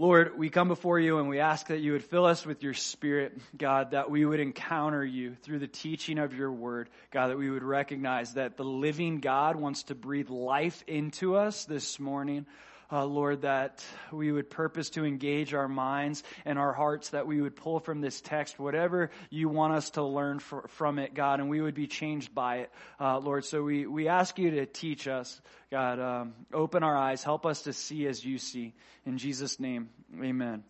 Lord, we come before you and we ask that you would fill us with your spirit, God, that we would encounter you through the teaching of your word. God, that we would recognize that the living God wants to breathe life into us this morning uh, Lord, that we would purpose to engage our minds and our hearts, that we would pull from this text whatever you want us to learn for, from it, God, and we would be changed by it, uh, Lord. So we, we ask you to teach us, God. Um, open our eyes, help us to see as you see. In Jesus' name, amen.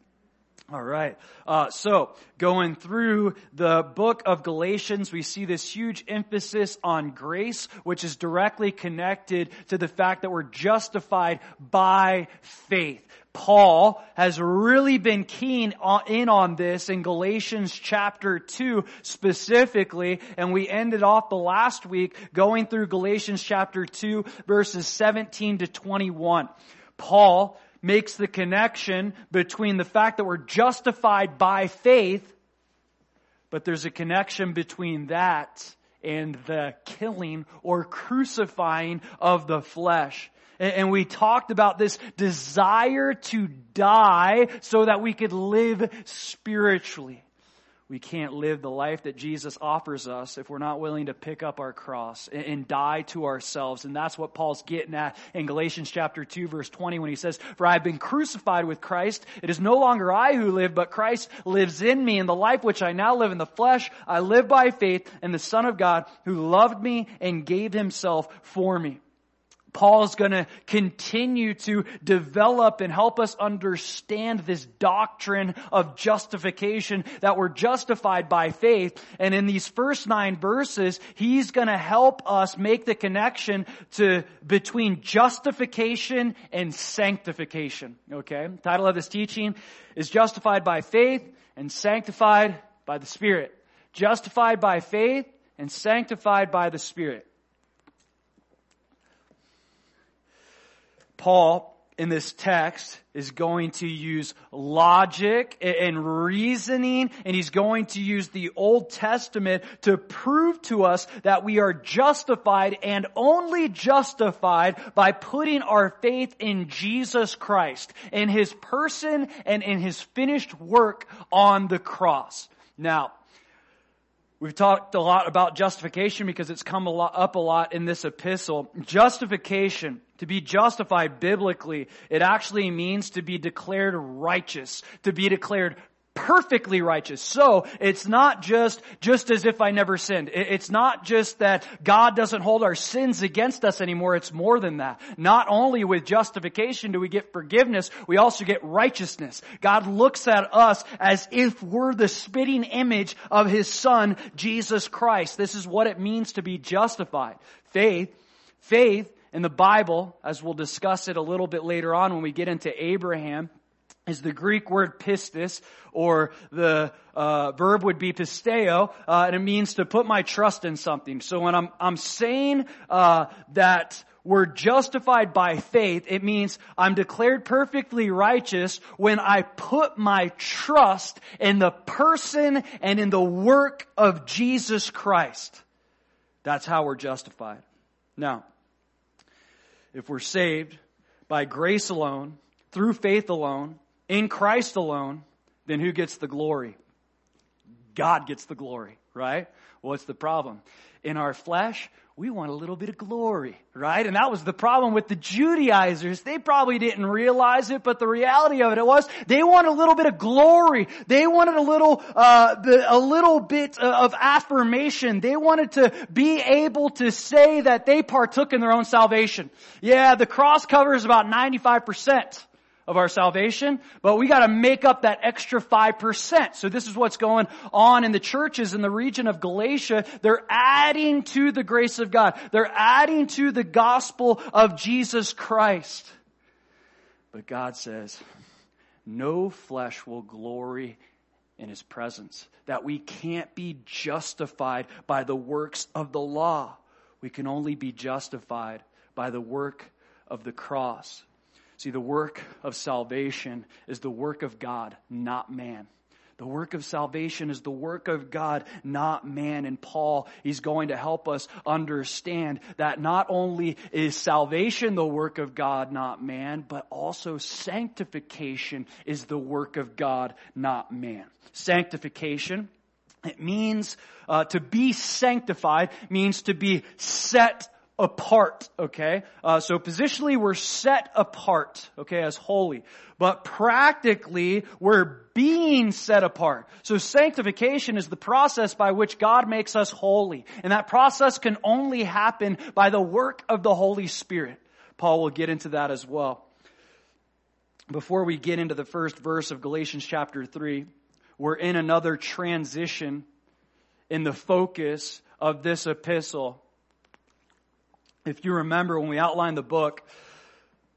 All right. Uh, so going through the book of Galatians, we see this huge emphasis on grace, which is directly connected to the fact that we're justified by faith. Paul has really been keen on, in on this in Galatians chapter 2 specifically, and we ended off the last week going through Galatians chapter 2 verses 17 to 21. Paul makes the connection between the fact that we're justified by faith, but there's a connection between that and the killing or crucifying of the flesh. And we talked about this desire to die so that we could live spiritually we can't live the life that Jesus offers us if we're not willing to pick up our cross and, and, die to ourselves. And that's what Paul's getting at in Galatians chapter 2 verse 20 when he says, For I have been crucified with Christ. It is no longer I who live, but Christ lives in me. And the life which I now live in the flesh, I live by faith in the Son of God who loved me and gave himself for me. Paul's going to continue to develop and help us understand this doctrine of justification that we're justified by faith. And in these first nine verses, he's going to help us make the connection to between justification and sanctification. Okay? The title of this teaching is justified by faith and sanctified by the Spirit. Justified by faith and sanctified by the Spirit. Paul in this text is going to use logic and reasoning and he's going to use the Old Testament to prove to us that we are justified and only justified by putting our faith in Jesus Christ, in his person and in his finished work on the cross. Now, We've talked a lot about justification because it's come a lot, up a lot in this epistle. Justification, to be justified biblically, it actually means to be declared righteous, to be declared perfectly righteous. So it's not just, just as if I never sinned. It's not just that God doesn't hold our sins against us anymore. It's more than that. Not only with justification do we get forgiveness, we also get righteousness. God looks at us as if we're the spitting image of His Son, Jesus Christ. This is what it means to be justified. Faith, faith in the Bible, as we'll discuss it a little bit later on when we get into Abraham, is the Greek word pistis, or the uh, verb would be pisteo, uh, and it means to put my trust in something. So when I'm I'm saying uh, that we're justified by faith, it means I'm declared perfectly righteous when I put my trust in the person and in the work of Jesus Christ. That's how we're justified. Now, if we're saved by grace alone, through faith alone, in Christ alone, then who gets the glory? God gets the glory, right? What's the problem? In our flesh, we want a little bit of glory, right? And that was the problem with the Judaizers. They probably didn't realize it, but the reality of it, was they wanted a little bit of glory. They wanted a little, uh, a little bit of affirmation. They wanted to be able to say that they partook in their own salvation. Yeah, the cross covers about 95% of our salvation, but we gotta make up that extra 5%. So this is what's going on in the churches in the region of Galatia. They're adding to the grace of God. They're adding to the gospel of Jesus Christ. But God says, no flesh will glory in his presence. That we can't be justified by the works of the law. We can only be justified by the work of the cross. See, the work of salvation is the work of God, not man. The work of salvation is the work of God, not man. And Paul, he's going to help us understand that not only is salvation the work of God, not man, but also sanctification is the work of God, not man. Sanctification, it means uh, to be sanctified means to be set apart, okay? Uh, so positionally we're set apart, okay, as holy. But practically we're being set apart. So sanctification is the process by which God makes us holy. And that process can only happen by the work of the Holy Spirit. Paul will get into that as well. Before we get into the first verse of Galatians chapter 3, we're in another transition in the focus of this epistle if you remember when we outlined the book,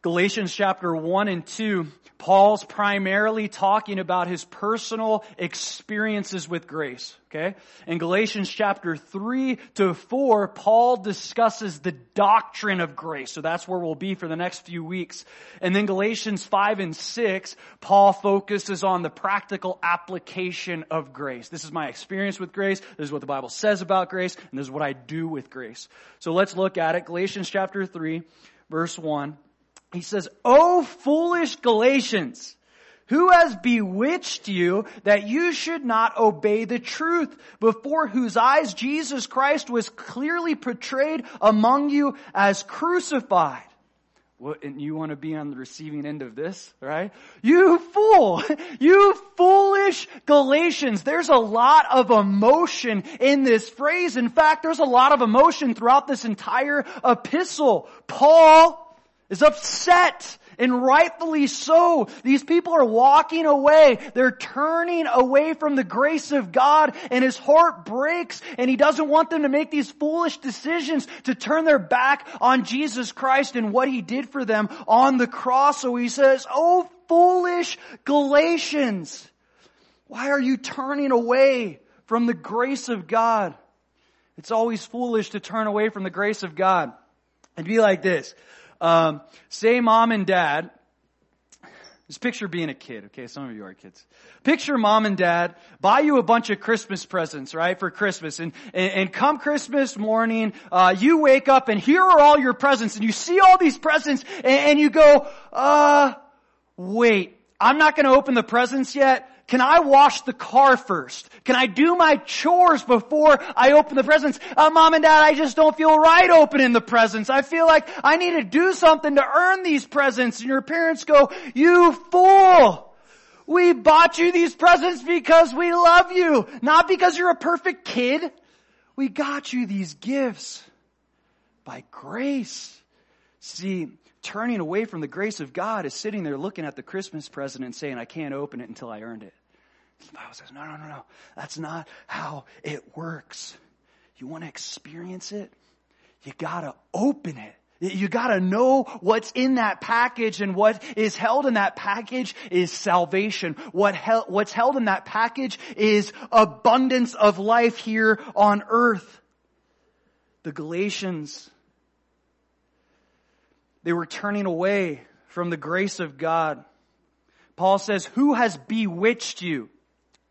Galatians chapter 1 and 2, Paul's primarily talking about his personal experiences with grace. Okay? In Galatians chapter 3 to 4, Paul discusses the doctrine of grace. So that's where we'll be for the next few weeks. And then Galatians 5 and 6, Paul focuses on the practical application of grace. This is my experience with grace. This is what the Bible says about grace. And this is what I do with grace. So let's look at it. Galatians chapter 3, verse 1. He says, O foolish Galatians, who has bewitched you that you should not obey the truth before whose eyes Jesus Christ was clearly portrayed among you as crucified? And you want to be on the receiving end of this, right? You fool! You foolish Galatians! There's a lot of emotion in this phrase. In fact, there's a lot of emotion throughout this entire epistle. Paul is upset and rightfully so. These people are walking away. They're turning away from the grace of God and his heart breaks and he doesn't want them to make these foolish decisions to turn their back on Jesus Christ and what he did for them on the cross. So he says, Oh foolish Galatians, why are you turning away from the grace of God? It's always foolish to turn away from the grace of God. and be like this. Um, say mom and dad, just picture being a kid, okay? Some of you are kids. Picture mom and dad buy you a bunch of Christmas presents, right, for Christmas. And, and, and come Christmas morning, uh, you wake up and here are all your presents and you see all these presents and, and you go, uh, wait, I'm not gonna open the presents yet can I wash the car first? Can I do my chores before I open the presents? Uh, mom and dad, I just don't feel right opening the presents. I feel like I need to do something to earn these presents. And your parents go, you fool! We bought you these presents because we love you, not because you're a perfect kid. We got you these gifts by grace. See, turning away from the grace of God is sitting there looking at the Christmas present and saying, I can't open it until I earned it. The Bible says, no, no, no, no. That's not how it works. You want to experience it? You gotta open it. You gotta know what's in that package and what is held in that package is salvation. What hel- what's held in that package is abundance of life here on earth. The Galatians they were turning away from the grace of God. Paul says, who has bewitched you?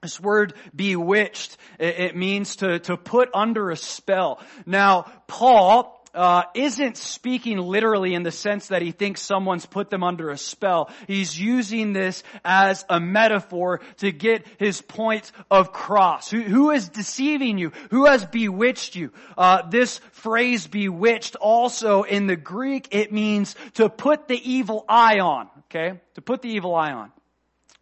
This word bewitched, it, means to, to put under a spell. Now, Paul, uh, isn't speaking literally in the sense that he thinks someone's put them under a spell. He's using this as a metaphor to get his point of cross. Who, who is deceiving you? Who has bewitched you? Uh, this phrase bewitched also in the Greek, it means to put the evil eye on. Okay? To put the evil eye on.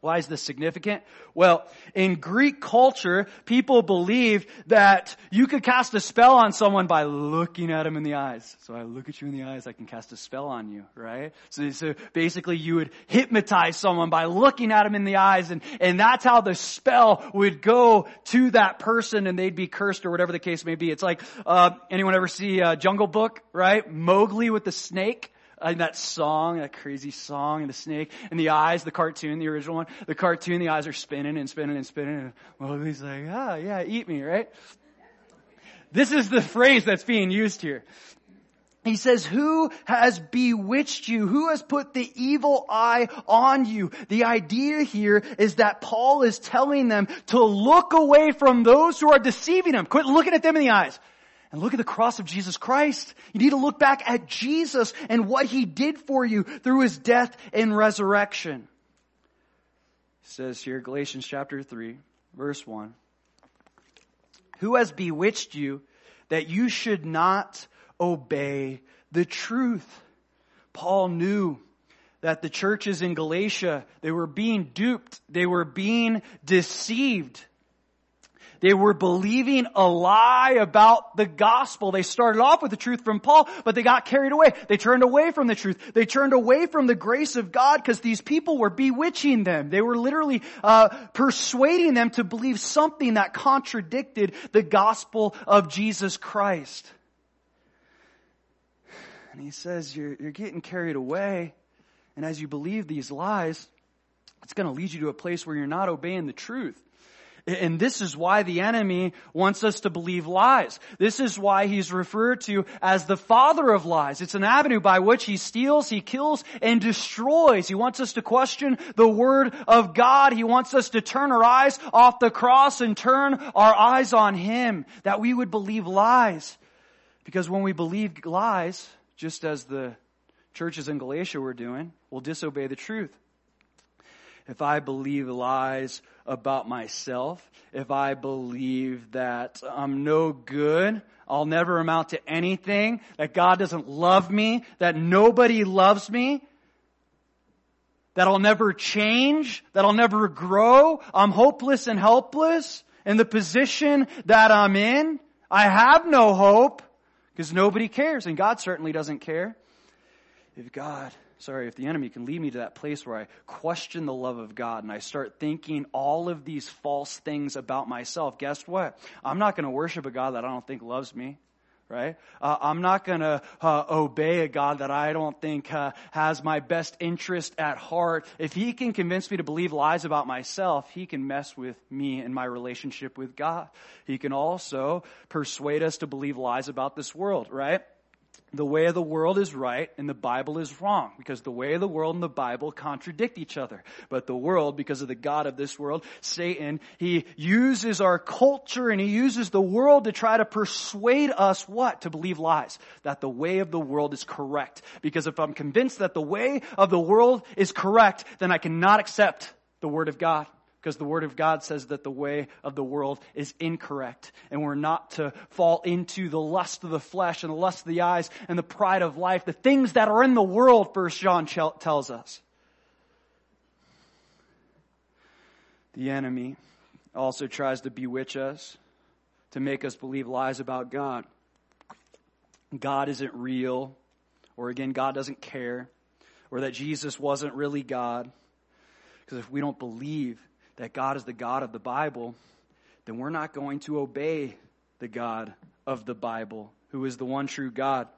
Why is this significant? Well, in Greek culture, people believed that you could cast a spell on someone by looking at them in the eyes. So I look at you in the eyes, I can cast a spell on you, right? So, so basically you would hypnotize someone by looking at them in the eyes and, and that's how the spell would go to that person and they'd be cursed or whatever the case may be. It's like, uh, anyone ever see uh, Jungle Book, right? Mowgli with the snake? That song, that crazy song, and the snake, and the eyes, the cartoon, the original one, the cartoon, the eyes are spinning and spinning and spinning, and Mowgli's like, ah, yeah, eat me, right? This is the phrase that's being used here. He says, who has bewitched you? Who has put the evil eye on you? The idea here is that Paul is telling them to look away from those who are deceiving them. Quit looking at them in the eyes. And look at the cross of Jesus Christ. You need to look back at Jesus and what he did for you through his death and resurrection. It says here, Galatians chapter 3, verse 1. Who has bewitched you that you should not obey the truth. Paul knew that the churches in Galatia, they were being duped. They were being deceived. They were believing a lie about the gospel. They started off with the truth from Paul, but they got carried away. They turned away from the truth. They turned away from the grace of God because these people were bewitching them. They were literally uh, persuading them to believe something that contradicted the gospel of Jesus Christ. And he says, you're, you're getting carried away. And as you believe these lies, it's going to lead you to a place where you're not obeying the truth. And this is why the enemy wants us to believe lies. This is why he's referred to as the father of lies. It's an avenue by which he steals, he kills, and destroys. He wants us to question the word of God. He wants us to turn our eyes off the cross and turn our eyes on him, that we would believe lies. Because when we believe lies, just as the churches in Galatia were doing, we'll disobey the truth if I believe lies about myself, if I believe that I'm no good, I'll never amount to anything, that God doesn't love me, that nobody loves me, that I'll never change, that I'll never grow, I'm hopeless and helpless in the position that I'm in, I have no hope, because nobody cares, and God certainly doesn't care. If God sorry, if the enemy can lead me to that place where I question the love of God and I start thinking all of these false things about myself, guess what? I'm not going to worship a God that I don't think loves me. Right? Uh, I'm not going to uh, obey a God that I don't think uh, has my best interest at heart. If He can convince me to believe lies about myself, He can mess with me and my relationship with God. He can also persuade us to believe lies about this world, right? The way of the world is right and the Bible is wrong because the way of the world and the Bible contradict each other. But the world, because of the God of this world, Satan, he uses our culture and he uses the world to try to persuade us what? To believe lies. That the way of the world is correct. Because if I'm convinced that the way of the world is correct, then I cannot accept the Word of God because the Word of God says that the way of the world is incorrect, and we're not to fall into the lust of the flesh and the lust of the eyes and the pride of life, the things that are in the world, First John tells us. The enemy also tries to bewitch us, to make us believe lies about God. God isn't real, or again, God doesn't care, or that Jesus wasn't really God. Because if we don't believe that God is the God of the Bible, then we're not going to obey the God of the Bible, who is the one true God.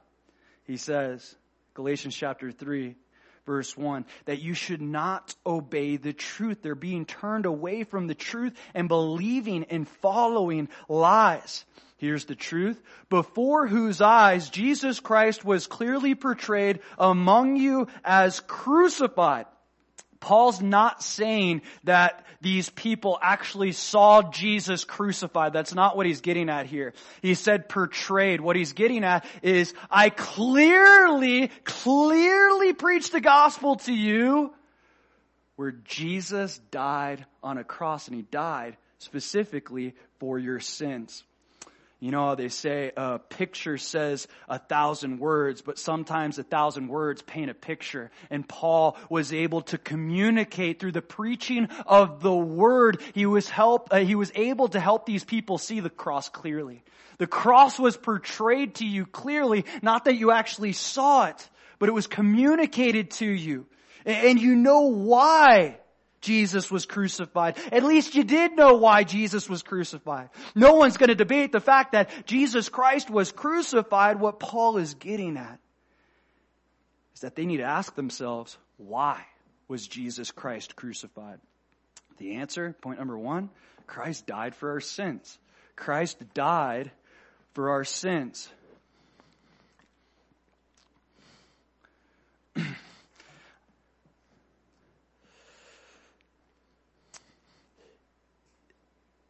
He says, Galatians chapter 3, verse 1, that you should not obey the truth. They're being turned away from the truth and believing and following lies. Here's the truth. Before whose eyes Jesus Christ was clearly portrayed among you as crucified. Paul's not saying that these people actually saw Jesus crucified. That's not what he's getting at here. He said portrayed. What he's getting at is, I clearly, clearly preached the gospel to you where Jesus died on a cross and he died specifically for your sins. You know, how they say a picture says a thousand words, but sometimes a thousand words paint a picture. And Paul was able to communicate through the preaching of the word. He was help, uh, he was able to help these people see the cross clearly. The cross was portrayed to you clearly, not that you actually saw it, but it was communicated to you. And you know why Jesus was crucified. At least you did know why Jesus was crucified. No one's going to debate the fact that Jesus Christ was crucified. What Paul is getting at is that they need to ask themselves, why was Jesus Christ crucified? The answer, point number one, Christ died for our sins. Christ died for our sins.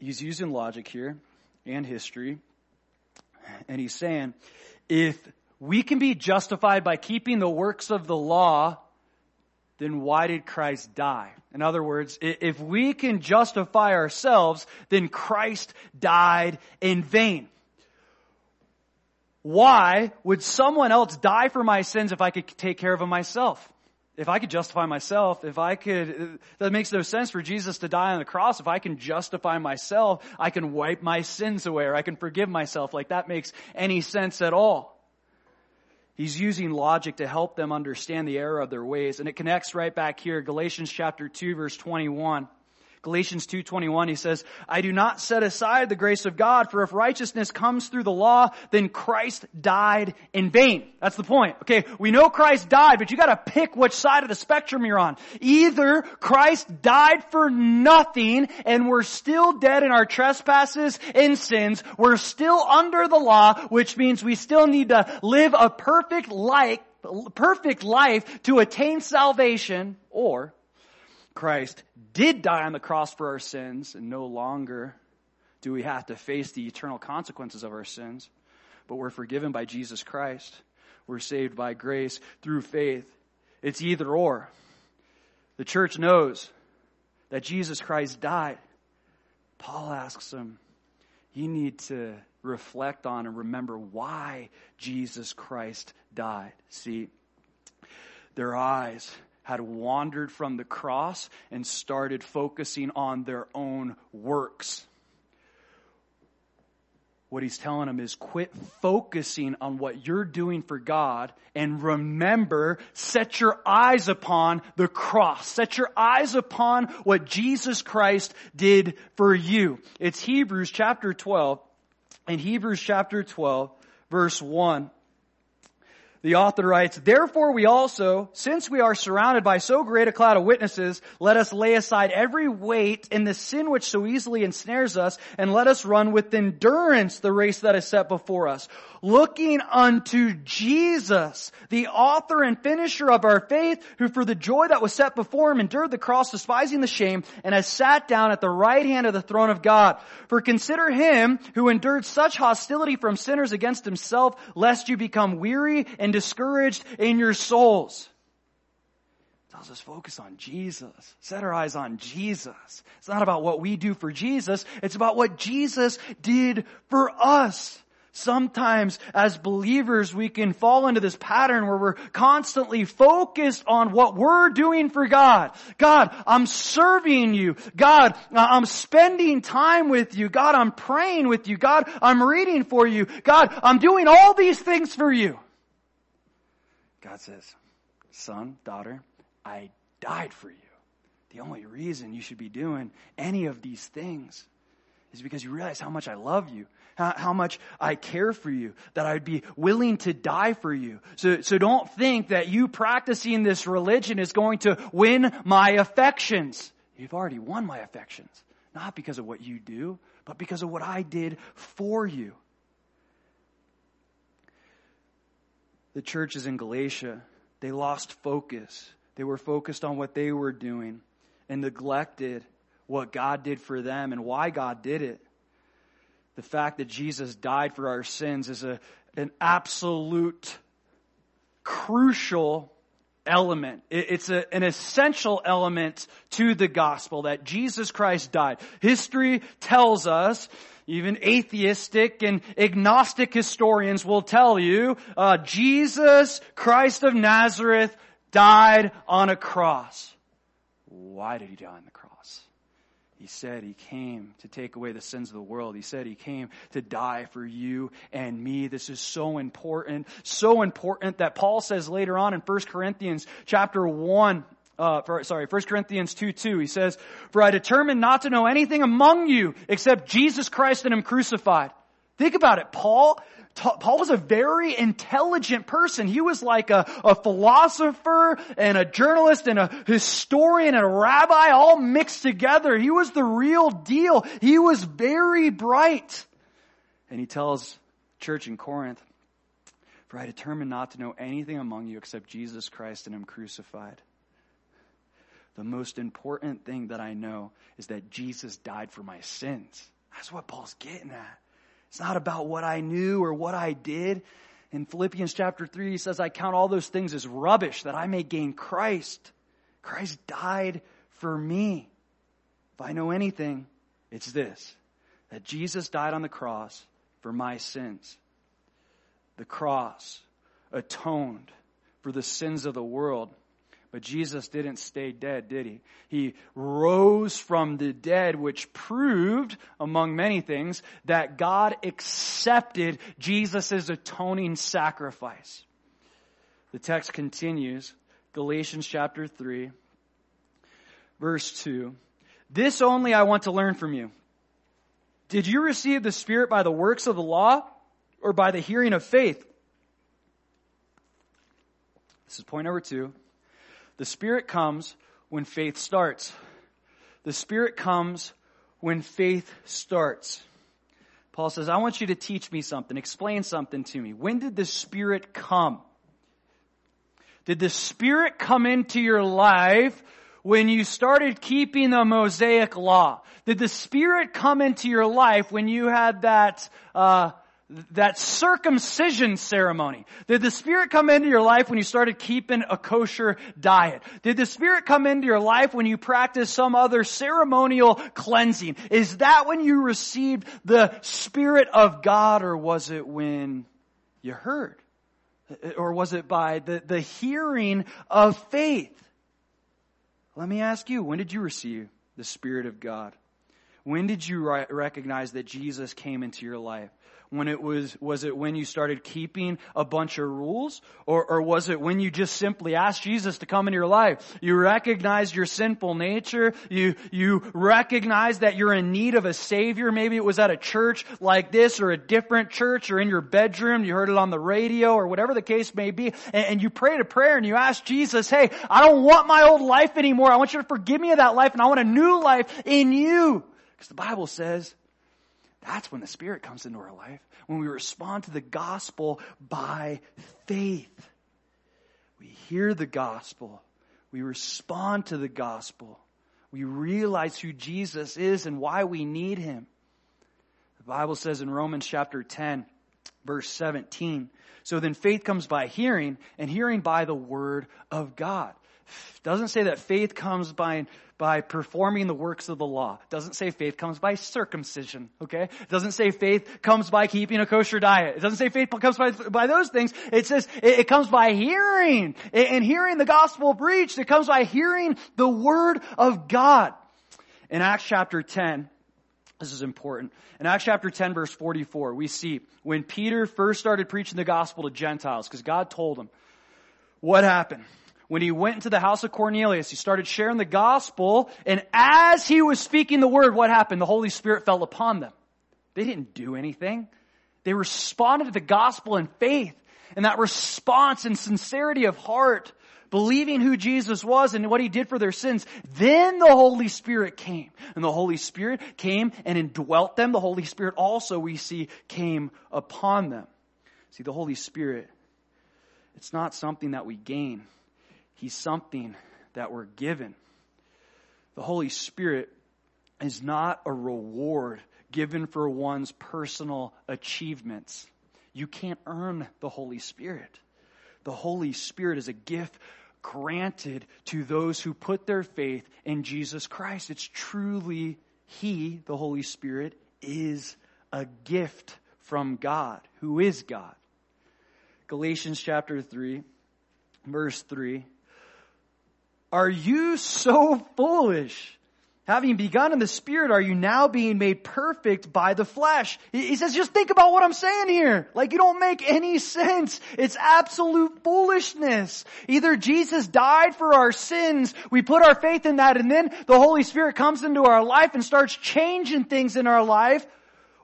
He's using logic here and history. And he's saying, if we can be justified by keeping the works of the law, then why did Christ die? In other words, if we can justify ourselves, then Christ died in vain. Why would someone else die for my sins if I could take care of them myself? If I could justify myself, if I could, that makes no sense for Jesus to die on the cross. If I can justify myself, I can wipe my sins away or I can forgive myself. Like that makes any sense at all. He's using logic to help them understand the error of their ways. And it connects right back here, Galatians chapter 2 verse 21. Galatians 2.21, he says, I do not set aside the grace of God, for if righteousness comes through the law, then Christ died in vain. That's the point. Okay, we know Christ died, but you gotta pick which side of the spectrum you're on. Either Christ died for nothing, and we're still dead in our trespasses and sins, we're still under the law, which means we still need to live a perfect life, perfect life to attain salvation, or Christ did die on the cross for our sins, and no longer do we have to face the eternal consequences of our sins, but we're forgiven by Jesus Christ. We're saved by grace through faith. It's either or. The church knows that Jesus Christ died. Paul asks them, you need to reflect on and remember why Jesus Christ died. See, their eyes had wandered from the cross and started focusing on their own works. What he's telling them is quit focusing on what you're doing for God and remember, set your eyes upon the cross. Set your eyes upon what Jesus Christ did for you. It's Hebrews chapter 12. In Hebrews chapter 12, verse 1. The author writes, Therefore we also, since we are surrounded by so great a cloud of witnesses, let us lay aside every weight and the sin which so easily ensnares us, and let us run with endurance the race that is set before us. Looking unto Jesus, the author and finisher of our faith, who for the joy that was set before him endured the cross, despising the shame, and has sat down at the right hand of the throne of God. For consider him who endured such hostility from sinners against himself, lest you become weary and discouraged in your souls. Tells us focus on Jesus. Set our eyes on Jesus. It's not about what we do for Jesus. It's about what Jesus did for us. Sometimes as believers we can fall into this pattern where we're constantly focused on what we're doing for God. God, I'm serving you. God, I'm spending time with you. God, I'm praying with you. God, I'm reading for you. God, I'm doing all these things for you. God says, son, daughter, I died for you. The only reason you should be doing any of these things is because you realize how much I love you, how, how, much I care for you, that I'd be willing to die for you. So, so don't think that you practicing this religion is going to win my affections. You've already won my affections. Not because of what you do, but because of what I did for you. the churches in Galatia, they lost focus. They were focused on what they were doing and neglected what God did for them and why God did it. The fact that Jesus died for our sins is a, an absolute crucial element. It's a, an essential element to the gospel that Jesus Christ died. History tells us even atheistic and agnostic historians will tell you, uh, Jesus Christ of Nazareth died on a cross. Why did he die on the cross? He said he came to take away the sins of the world. He said he came to die for you and me. This is so important, so important that Paul says later on in 1 Corinthians chapter 1, uh, for, sorry, 1 Corinthians 2, 2, he says, For I determined not to know anything among you except Jesus Christ and Him crucified. Think about it. Paul, Paul was a very intelligent person. He was like a, a philosopher and a journalist and a historian and a rabbi all mixed together. He was the real deal. He was very bright. And he tells church in Corinth, For I determined not to know anything among you except Jesus Christ and Him crucified. The most important thing that I know is that Jesus died for my sins. That's what Paul's getting at. It's not about what I knew or what I did. In Philippians chapter 3, he says, I count all those things as rubbish that I may gain Christ. Christ died for me. If I know anything, it's this that Jesus died on the cross for my sins. The cross atoned for the sins of the world. But Jesus didn't stay dead, did he? He rose from the dead, which proved, among many things, that God accepted Jesus' atoning sacrifice. The text continues, Galatians chapter 3, verse 2. This only I want to learn from you. Did you receive the Spirit by the works of the law or by the hearing of faith? This is point number two. The Spirit comes when faith starts. The Spirit comes when faith starts. Paul says, I want you to teach me something, explain something to me. When did the Spirit come? Did the Spirit come into your life when you started keeping the Mosaic law? Did the Spirit come into your life when you had that, uh, that circumcision ceremony? Did the Spirit come into your life when you started keeping a kosher diet? Did the Spirit come into your life when you practiced some other ceremonial cleansing? Is that when you received the Spirit of God or was it when you heard? Or was it by the, the hearing of faith? Let me ask you, when did you receive the Spirit of God? When did you recognize that Jesus came into your life? When it was, was it when you started keeping a bunch of rules? Or, or was it when you just simply asked Jesus to come into your life? You recognized your sinful nature. You, you recognized that you're in need of a savior. Maybe it was at a church like this or a different church or in your bedroom. You heard it on the radio or whatever the case may be. And, and you prayed a prayer and you asked Jesus, hey, I don't want my old life anymore. I want you to forgive me of that life and I want a new life in you. Because the Bible says that's when the Spirit comes into our life. When we respond to the gospel by faith. We hear the gospel. We respond to the gospel. We realize who Jesus is and why we need him. The Bible says in Romans chapter 10, verse 17, so then faith comes by hearing, and hearing by the word of God. It doesn't say that faith comes by by performing the works of the law. It doesn't say faith comes by circumcision, okay? It doesn't say faith comes by keeping a kosher diet. It doesn't say faith comes by, by those things. It says it, it comes by hearing and hearing the gospel preached. It comes by hearing the word of God. In Acts chapter 10, this is important. In Acts chapter 10 verse 44, we see when Peter first started preaching the gospel to Gentiles, because God told him, what happened? When he went into the house of Cornelius, he started sharing the gospel, and as he was speaking the word, what happened? The Holy Spirit fell upon them. They didn't do anything. They responded to the gospel in faith, and that response and sincerity of heart, believing who Jesus was and what he did for their sins, then the Holy Spirit came. And the Holy Spirit came and indwelt them. The Holy Spirit also, we see, came upon them. See, the Holy Spirit, it's not something that we gain. He's something that we're given. The Holy Spirit is not a reward given for one's personal achievements. You can't earn the Holy Spirit. The Holy Spirit is a gift granted to those who put their faith in Jesus Christ. It's truly He, the Holy Spirit, is a gift from God, who is God. Galatians chapter 3, verse 3 are you so foolish? Having begun in the spirit, are you now being made perfect by the flesh? He says, just think about what I'm saying here. Like you don't make any sense. It's absolute foolishness. Either Jesus died for our sins, we put our faith in that, and then the Holy Spirit comes into our life and starts changing things in our life,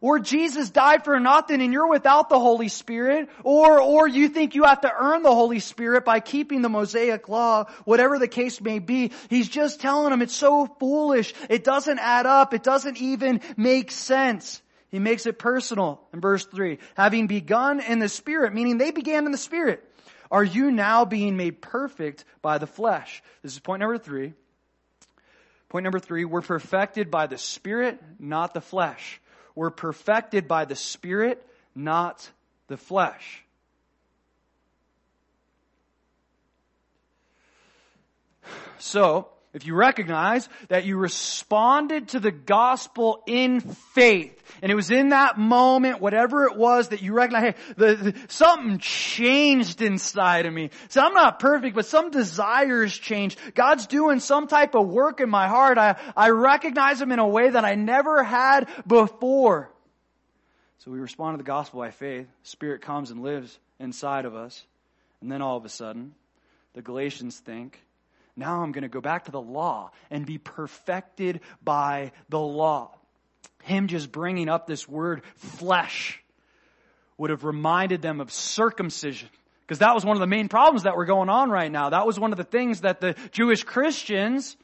or Jesus died for nothing and you're without the Holy Spirit. Or, or you think you have to earn the Holy Spirit by keeping the Mosaic law, whatever the case may be. He's just telling them it's so foolish. It doesn't add up. It doesn't even make sense. He makes it personal in verse three. Having begun in the Spirit, meaning they began in the Spirit. Are you now being made perfect by the flesh? This is point number three. Point number three, we're perfected by the Spirit, not the flesh. Were perfected by the Spirit, not the flesh. So, if you recognize that you responded to the gospel in faith, and it was in that moment, whatever it was, that you recognize, hey, the, the, something changed inside of me. So I'm not perfect, but some desires changed. God's doing some type of work in my heart. I, I recognize Him in a way that I never had before. So we respond to the gospel by faith. Spirit comes and lives inside of us. And then all of a sudden, the Galatians think, now I'm going to go back to the law and be perfected by the law. Him just bringing up this word flesh would have reminded them of circumcision. Because that was one of the main problems that were going on right now. That was one of the things that the Jewish Christians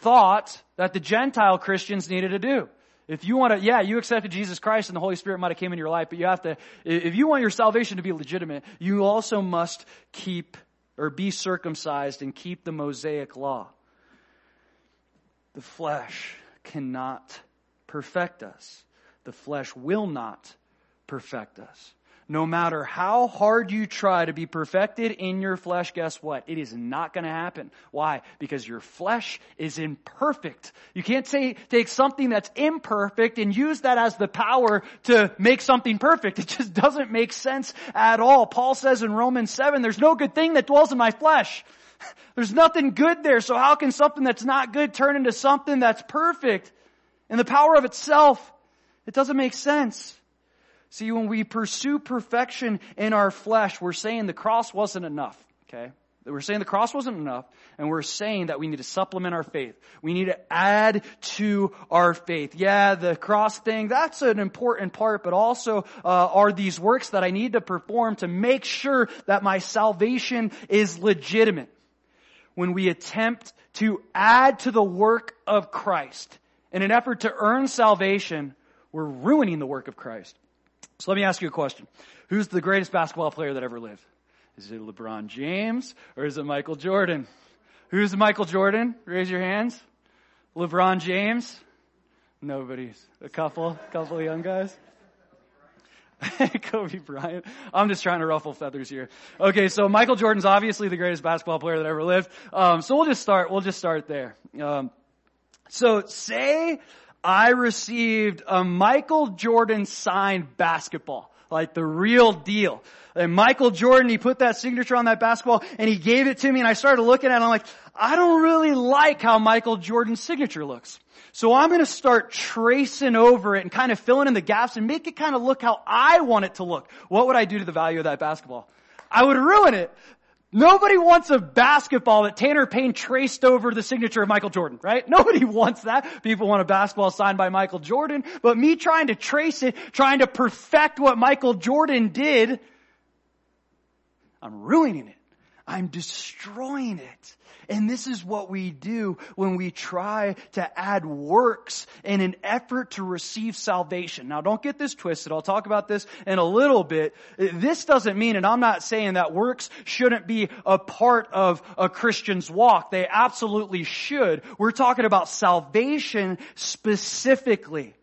thought that the Gentile Christians needed to do. If you want to, yeah, you accepted Jesus Christ and the Holy Spirit might have came in your life, but you have to, if you want your salvation to be legitimate, you also must keep or be circumcised and keep the Mosaic law. The flesh cannot perfect us. The flesh will not perfect us. No matter how hard you try to be perfected in your flesh, guess what? It is not going to happen. Why? Because your flesh is imperfect. You can't say, take something that's imperfect and use that as the power to make something perfect. It just doesn't make sense at all. Paul says in Romans 7, there's no good thing that dwells in my flesh. There's nothing good there, so how can something that's not good turn into something that's perfect? In the power of itself, it doesn't make sense. See, when we pursue perfection in our flesh, we're saying the cross wasn't enough, okay? We're saying the cross wasn't enough, and we're saying that we need to supplement our faith. We need to add to our faith. Yeah, the cross thing, that's an important part, but also uh, are these works that I need to perform to make sure that my salvation is legitimate. When we attempt to add to the work of Christ in an effort to earn salvation, we're ruining the work of Christ. So let me ask you a question. Who's the greatest basketball player that ever lived? Is it LeBron James or is it Michael Jordan? Who's Michael Jordan? Raise your hands. LeBron James? Nobody's. A couple, a couple of young guys. Kobe Bryant. I'm just trying to ruffle feathers here. Okay, so Michael Jordan's obviously the greatest basketball player that ever lived. Um, so we'll just start. We'll just start there. Um, so say I received a Michael Jordan signed basketball. Like the real deal. And Michael Jordan, he put that signature on that basketball and he gave it to me and I started looking at it and I'm like, I don't really like how Michael Jordan's signature looks. So I'm gonna start tracing over it and kind of filling in the gaps and make it kind of look how I want it to look. What would I do to the value of that basketball? I would ruin it. Nobody wants a basketball that Tanner Payne traced over the signature of Michael Jordan, right? Nobody wants that. People want a basketball signed by Michael Jordan, but me trying to trace it, trying to perfect what Michael Jordan did, I'm ruining it. I'm destroying it. And this is what we do when we try to add works in an effort to receive salvation. Now don't get this twisted. I'll talk about this in a little bit. This doesn't mean, and I'm not saying that works shouldn't be a part of a Christian's walk. They absolutely should. We're talking about salvation specifically.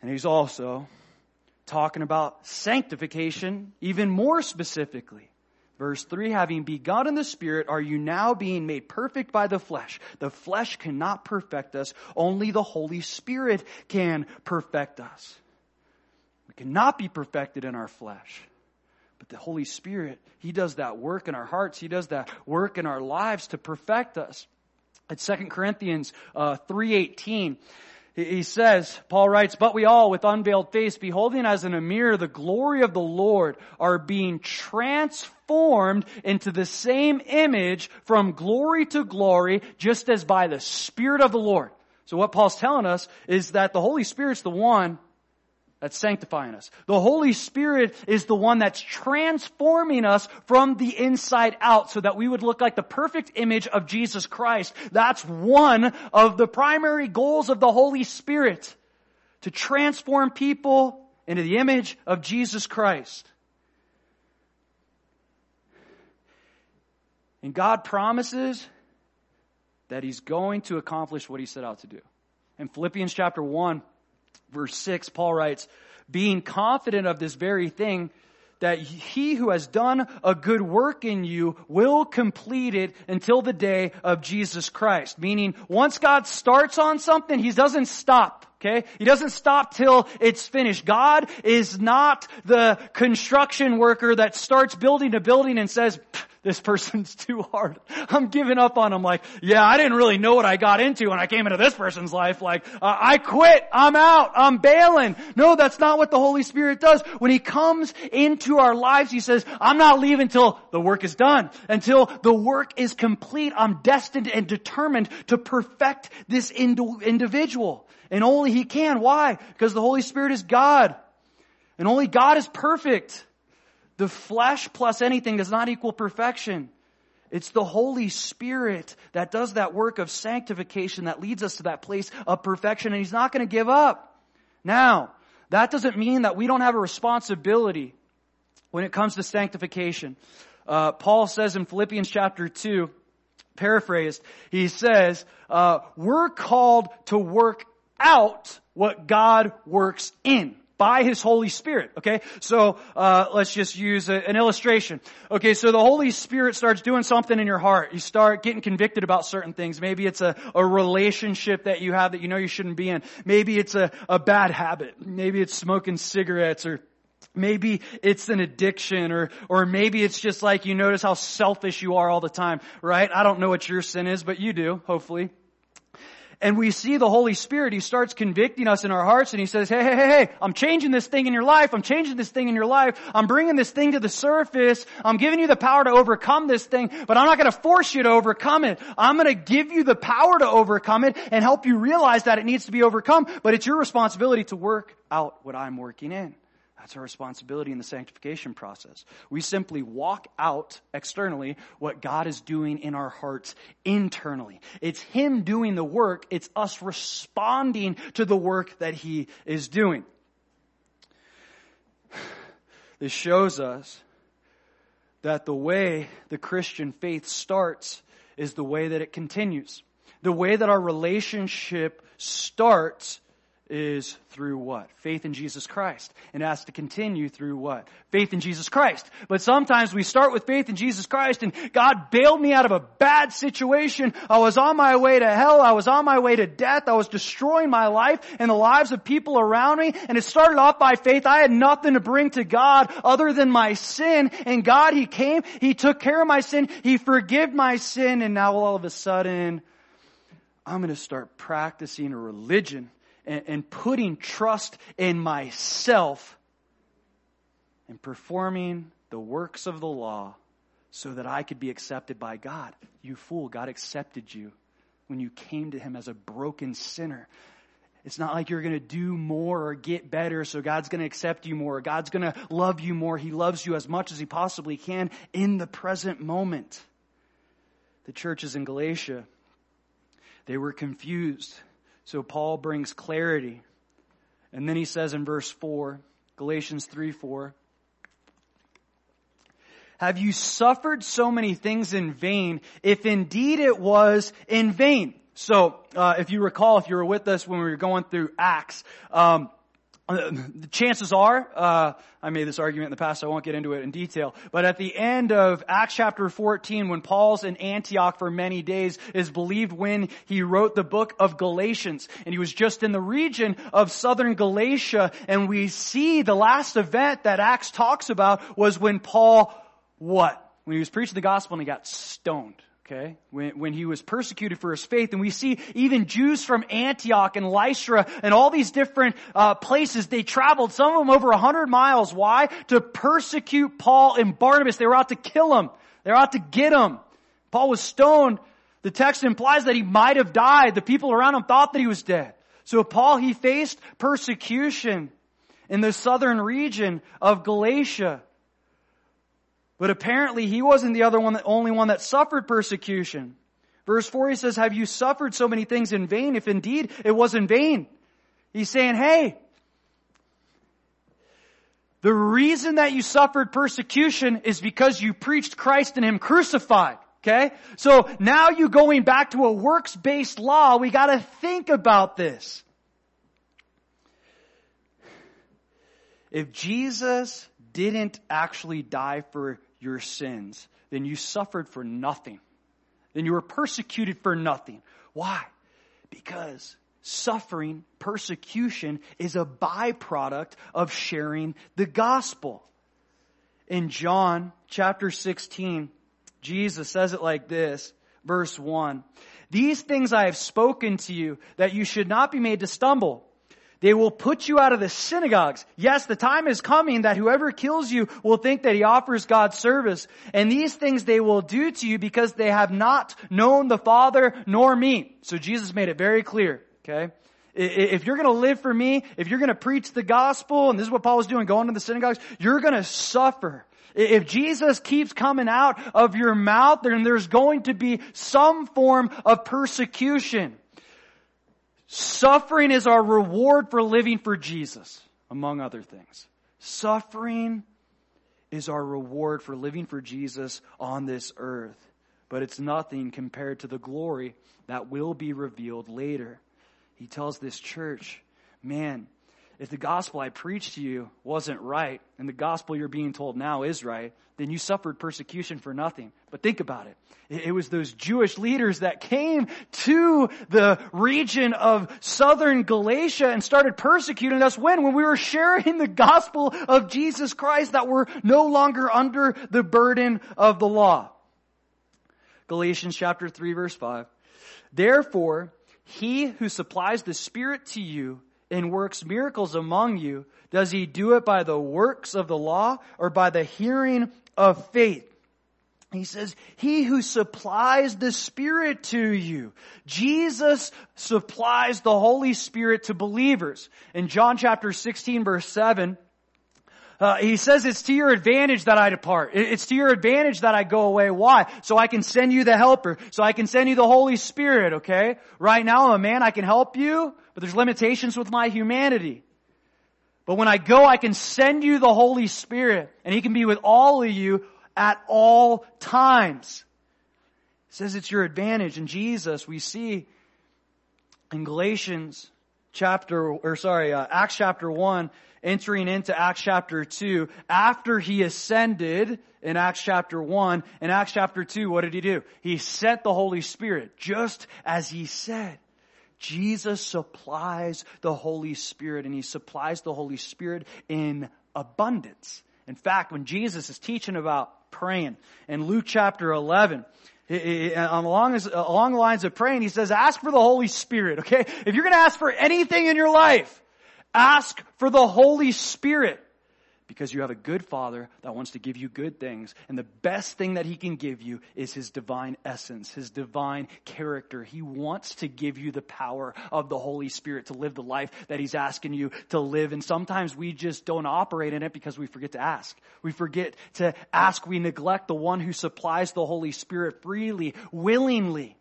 And he's also talking about sanctification even more specifically. Verse 3, having begun in the Spirit, are you now being made perfect by the flesh? The flesh cannot perfect us. Only the Holy Spirit can perfect us. We cannot be perfected in our flesh. But the Holy Spirit, He does that work in our hearts. He does that work in our lives to perfect us. At 2 Corinthians uh, 3.18, he says, Paul writes, but we all with unveiled face, beholding as in a mirror the glory of the Lord, are being transformed into the same image from glory to glory, just as by the Spirit of the Lord. So what Paul's telling us is that the Holy Spirit's the one that's sanctifying us. The Holy Spirit is the one that's transforming us from the inside out so that we would look like the perfect image of Jesus Christ. That's one of the primary goals of the Holy Spirit. To transform people into the image of Jesus Christ. And God promises that He's going to accomplish what He set out to do. In Philippians chapter 1, Verse 6, Paul writes, being confident of this very thing, that he who has done a good work in you will complete it until the day of Jesus Christ. Meaning, once God starts on something, he doesn't stop. Okay? He doesn't stop till it's finished. God is not the construction worker that starts building a building and says, this person's too hard. I'm giving up on them like, yeah, I didn't really know what I got into when I came into this person's life. Like, uh, I quit. I'm out. I'm bailing. No, that's not what the Holy Spirit does. When He comes into our lives, He says, I'm not leaving until the work is done. Until the work is complete. I'm destined and determined to perfect this individual. And only He can. Why? Because the Holy Spirit is God. And only God is perfect. The flesh plus anything does not equal perfection. It's the Holy Spirit that does that work of sanctification that leads us to that place of perfection and He's not going to give up. Now, that doesn't mean that we don't have a responsibility when it comes to sanctification. Uh, Paul says in Philippians chapter 2, paraphrased, he says, uh, we're called to work out what God works in by His Holy Spirit. Okay, so uh, let's just use a, an illustration. Okay, so the Holy Spirit starts doing something in your heart. You start getting convicted about certain things. Maybe it's a, a relationship that you have that you know you shouldn't be in. Maybe it's a, a bad habit. Maybe it's smoking cigarettes or Maybe it's an addiction or, or maybe it's just like you notice how selfish you are all the time, right? I don't know what your sin is, but you do, hopefully and we see the Holy Spirit, He starts convicting us in our hearts and He says, hey, hey, hey, hey, I'm changing this thing in your life. I'm changing this thing in your life. I'm bringing this thing to the surface. I'm giving you the power to overcome this thing, but I'm not going to force you to overcome it. I'm going to give you the power to overcome it and help you realize that it needs to be overcome, but it's your responsibility to work out what I'm working in. That's our responsibility in the sanctification process. We simply walk out externally what God is doing in our hearts internally. It's Him doing the work. It's us responding to the work that He is doing. This shows us that the way the Christian faith starts is the way that it continues. The way that our relationship starts is through what? Faith in Jesus Christ. And it has to continue through what? Faith in Jesus Christ. But sometimes we start with faith in Jesus Christ and God bailed me out of a bad situation. I was on my way to hell. I was on my way to death. I was destroying my life and the lives of people around me. And it started off by faith. I had nothing to bring to God other than my sin. And God, He came. He took care of my sin. He forgave my sin. And now all of a sudden, I'm going to start practicing a religion and, and putting trust in myself and performing the works of the law so that I could be accepted by God. You fool, God accepted you when you came to Him as a broken sinner. It's not like you're going to do more or get better, so God's going to accept you more. God's going to love you more. He loves you as much as He possibly can in the present moment. The churches in Galatia, they were confused. So Paul brings clarity. And then he says in verse 4, Galatians 3 4, Have you suffered so many things in vain, if indeed it was in vain? So, uh, if you recall, if you were with us when we were going through Acts, um, the chances are, uh, I made this argument in the past, so I won't get into it in detail, but at the end of Acts chapter 14, when Paul's in Antioch for many days, is believed when he wrote the book of Galatians, and he was just in the region of southern Galatia, and we see the last event that Acts talks about was when Paul, what? When he was preaching the gospel and he got stoned okay, when, when he was persecuted for his faith. And we see even Jews from Antioch and Lystra and all these different uh, places, they traveled, some of them over a hundred miles. Why? To persecute Paul and Barnabas. They were out to kill him. They were out to get him. Paul was stoned. The text implies that he might have died. The people around him thought that he was dead. So Paul, he faced persecution in the southern region of Galatia. But apparently he wasn't the other one, the only one that suffered persecution. Verse 4 he says, have you suffered so many things in vain if indeed it was in vain? He's saying, hey, the reason that you suffered persecution is because you preached Christ and Him crucified. Okay? So now you going back to a works-based law, we gotta think about this. If Jesus didn't actually die for your sins, then you suffered for nothing. Then you were persecuted for nothing. Why? Because suffering, persecution is a byproduct of sharing the gospel. In John chapter 16, Jesus says it like this, verse 1. These things I have spoken to you that you should not be made to stumble. They will put you out of the synagogues. Yes, the time is coming that whoever kills you will think that he offers God service. And these things they will do to you because they have not known the Father nor me. So Jesus made it very clear, okay? If you're gonna live for me, if you're gonna preach the gospel, and this is what Paul was doing, going to the synagogues, you're gonna suffer. If Jesus keeps coming out of your mouth, then there's going to be some form of persecution. Suffering is our reward for living for Jesus, among other things. Suffering is our reward for living for Jesus on this earth, but it's nothing compared to the glory that will be revealed later. He tells this church, man, if the gospel I preached to you wasn't right, and the gospel you're being told now is right, then you suffered persecution for nothing. But think about it. It was those Jewish leaders that came to the region of southern Galatia and started persecuting us when? When we were sharing the gospel of Jesus Christ that we're no longer under the burden of the law. Galatians chapter 3 verse 5. Therefore, he who supplies the Spirit to you and works miracles among you, does he do it by the works of the law or by the hearing of faith? He says, he who supplies the Spirit to you. Jesus supplies the Holy Spirit to believers. In John chapter 16 verse 7, uh, he says it's to your advantage that I depart. It's to your advantage that I go away. Why? So I can send you the helper. So I can send you the Holy Spirit, okay? Right now I'm a man, I can help you, but there's limitations with my humanity. But when I go, I can send you the Holy Spirit, and He can be with all of you at all times. It says it's your advantage. And Jesus, we see in Galatians chapter, or sorry, uh, Acts chapter 1, entering into Acts chapter 2, after he ascended in Acts chapter 1, in Acts chapter 2, what did he do? He sent the Holy Spirit, just as he said. Jesus supplies the Holy Spirit and he supplies the Holy Spirit in abundance. In fact, when Jesus is teaching about praying in Luke chapter 11, along, along the lines of praying, he says, ask for the Holy Spirit, okay? If you're gonna ask for anything in your life, ask for the Holy Spirit because you have a good father that wants to give you good things. And the best thing that he can give you is his divine essence, his divine character. He wants to give you the power of the Holy Spirit to live the life that he's asking you to live. And sometimes we just don't operate in it because we forget to ask. We forget to ask. We neglect the one who supplies the Holy Spirit freely, willingly.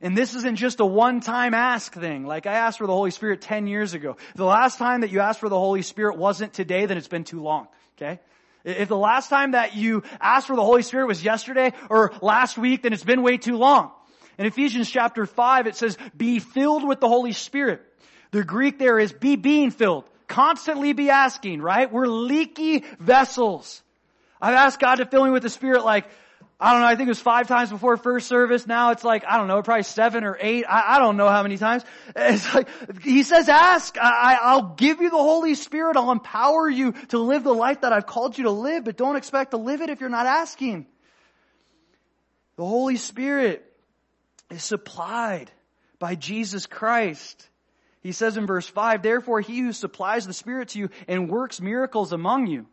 And this isn't just a one-time ask thing. Like I asked for the Holy Spirit 10 years ago. The last time that you asked for the Holy Spirit wasn't today, then it's been too long. Okay? If the last time that you asked for the Holy Spirit was yesterday or last week, then it's been way too long. In Ephesians chapter 5, it says, be filled with the Holy Spirit. The Greek there is be being filled. Constantly be asking, right? We're leaky vessels. I've asked God to fill me with the Spirit like I don't know, I think it was five times before first service. Now it's like, I don't know, probably seven or eight. I, I don't know how many times. It's like, he says, ask. I, I'll give you the Holy Spirit. I'll empower you to live the life that I've called you to live, but don't expect to live it if you're not asking. The Holy Spirit is supplied by Jesus Christ. He says in verse 5, therefore he who supplies the Spirit to you and works miracles among you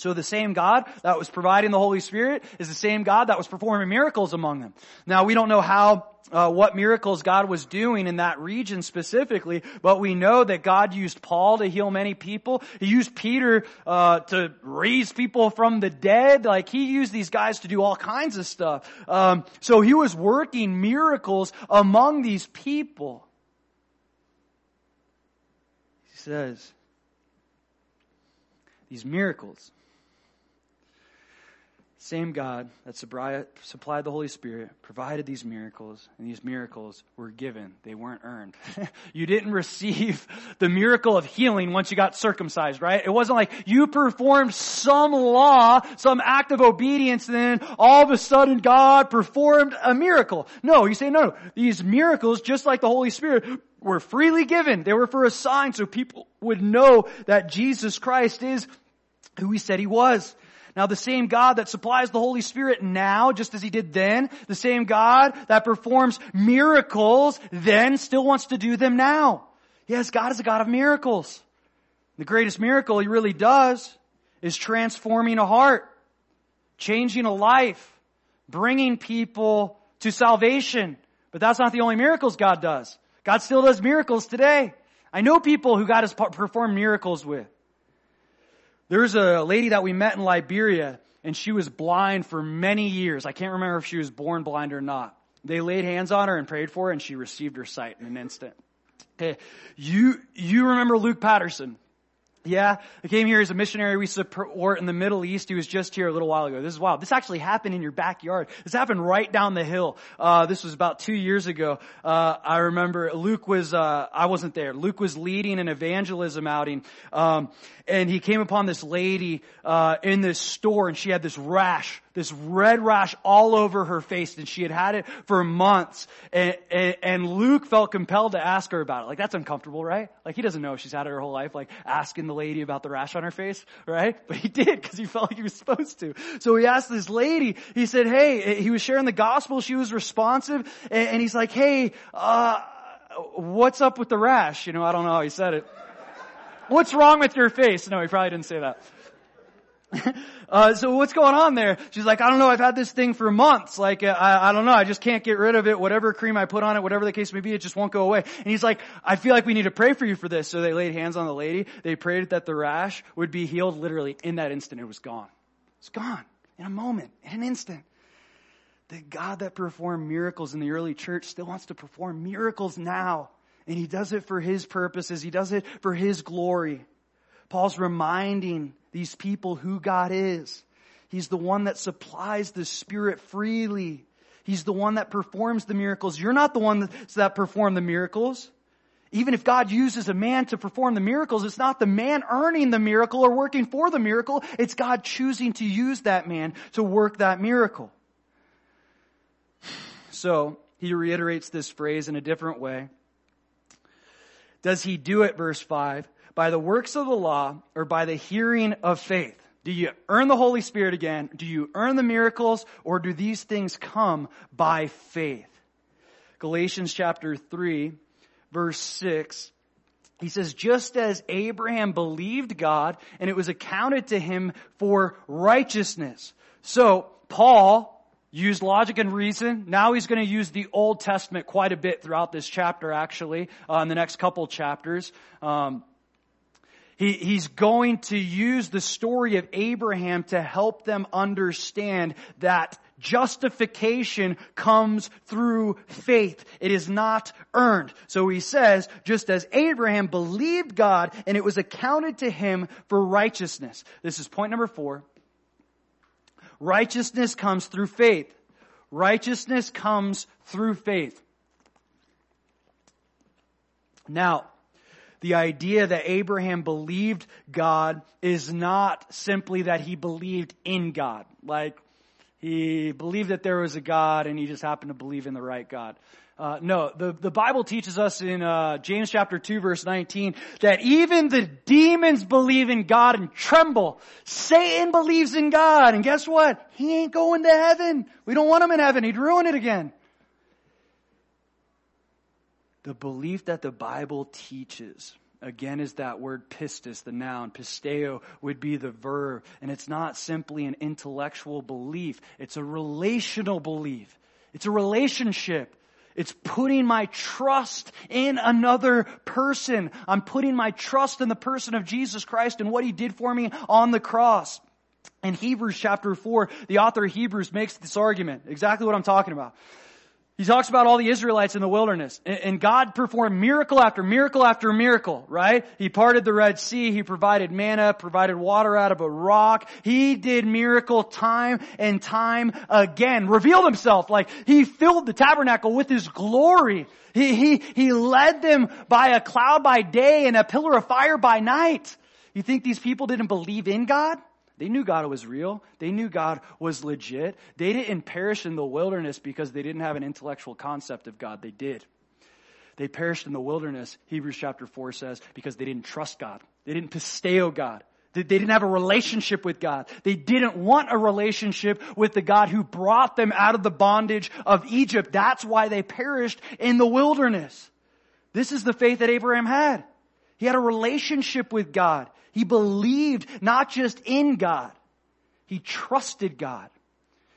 so the same God that was providing the Holy Spirit is the same God that was performing miracles among them. Now we don't know how, uh, what miracles God was doing in that region specifically, but we know that God used Paul to heal many people. He used Peter uh, to raise people from the dead. Like he used these guys to do all kinds of stuff. Um, so he was working miracles among these people. He says these miracles Same God that supplied the Holy Spirit provided these miracles, and these miracles were given. They weren't earned. you didn't receive the miracle of healing once you got circumcised, right? It wasn't like you performed some law, some act of obedience, and then all of a sudden God performed a miracle. No, you say no. These miracles, just like the Holy Spirit, were freely given. They were for a sign so people would know that Jesus Christ is who he said he was. Now the same God that supplies the Holy Spirit now, just as He did then, the same God that performs miracles then still wants to do them now. Yes, God is a God of miracles. The greatest miracle He really does is transforming a heart, changing a life, bringing people to salvation. But that's not the only miracles God does. God still does miracles today. I know people who God has performed miracles with. There's a lady that we met in Liberia and she was blind for many years. I can't remember if she was born blind or not. They laid hands on her and prayed for her and she received her sight in an instant. Okay. You, you remember Luke Patterson. Yeah, I came here as a missionary we support in the Middle East. He was just here a little while ago. This is wild. This actually happened in your backyard. This happened right down the hill. Uh, this was about two years ago. Uh, I remember Luke was, uh, I wasn't there. Luke was leading an evangelism outing, um, and he came upon this lady, uh, in this store and she had this rash this red rash all over her face and she had had it for months and, and, and, Luke felt compelled to ask her about it. Like that's uncomfortable, right? Like he doesn't know she's had it her whole life, like asking the lady about the rash on her face, right? But he did because he felt like he was supposed to. So he asked this lady, he said, hey, he was sharing the gospel, she was responsive and, and he's like, hey, uh, what's up with the rash? You know, I don't know how he said it. What's wrong with your face? No, he probably didn't say that. uh, so what's going on there? She's like, I don't know. I've had this thing for months. Like, uh, I, I don't know. I just can't get rid of it. Whatever cream I put on it, whatever the case may be, it just won't go away. And he's like, I feel like we need to pray for you for this. So they laid hands on the lady. They prayed that the rash would be healed literally in that instant. It was gone. It's gone in a moment, in an instant. The God that performed miracles in the early church still wants to perform miracles now. And he does it for his purposes. He does it for his glory. Paul's reminding these people who God is. He's the one that supplies the Spirit freely. He's the one that performs the miracles. You're not the one that perform the miracles. Even if God uses a man to perform the miracles, it's not the man earning the miracle or working for the miracle. It's God choosing to use that man to work that miracle. So, he reiterates this phrase in a different way. Does he do it, verse 5, by the works of the law or by the hearing of faith? Do you earn the Holy Spirit again? Do you earn the miracles or do these things come by faith? Galatians chapter 3 verse 6 he says, just as Abraham believed God and it was accounted to him for righteousness. So, Paul used logic and reason. Now he's going to use the Old Testament quite a bit throughout this chapter, actually, uh, in the next couple chapters. Um, he, he's going to use the story of Abraham to help them understand that justification comes through faith. It is not earned. So he says, just as Abraham believed God and it was accounted to him for righteousness. This is point number four. Righteousness comes through faith. Righteousness comes through faith. Now, the idea that Abraham believed God is not simply that he believed in God. Like, he believed that there was a God and he just happened to believe in the right God. Uh, no, the, the Bible teaches us in uh, James chapter 2 verse 19 that even the demons believe in God and tremble. Satan believes in God and guess what? He ain't going to heaven. We don't want him in heaven. He'd ruin it again. The belief that the Bible teaches again is that word pistis, the noun. Pisteo would be the verb. And it's not simply an intellectual belief. It's a relational belief. It's a relationship. It's putting my trust in another person. I'm putting my trust in the person of Jesus Christ and what He did for me on the cross. In Hebrews chapter 4, the author of Hebrews makes this argument, exactly what I'm talking about. He talks about all the Israelites in the wilderness and God performed miracle after miracle after miracle, right? He parted the Red Sea. He provided manna, provided water out of a rock. He did miracle time and time again, revealed himself like he filled the tabernacle with his glory. He, he, he led them by a cloud by day and a pillar of fire by night. You think these people didn't believe in God? They knew God was real. They knew God was legit. They didn't perish in the wilderness because they didn't have an intellectual concept of God. They did. They perished in the wilderness, Hebrews chapter 4 says, because they didn't trust God. They didn't pisteo God. They didn't have a relationship with God. They didn't want a relationship with the God who brought them out of the bondage of Egypt. That's why they perished in the wilderness. This is the faith that Abraham had. He had a relationship with God. He believed not just in God, he trusted God.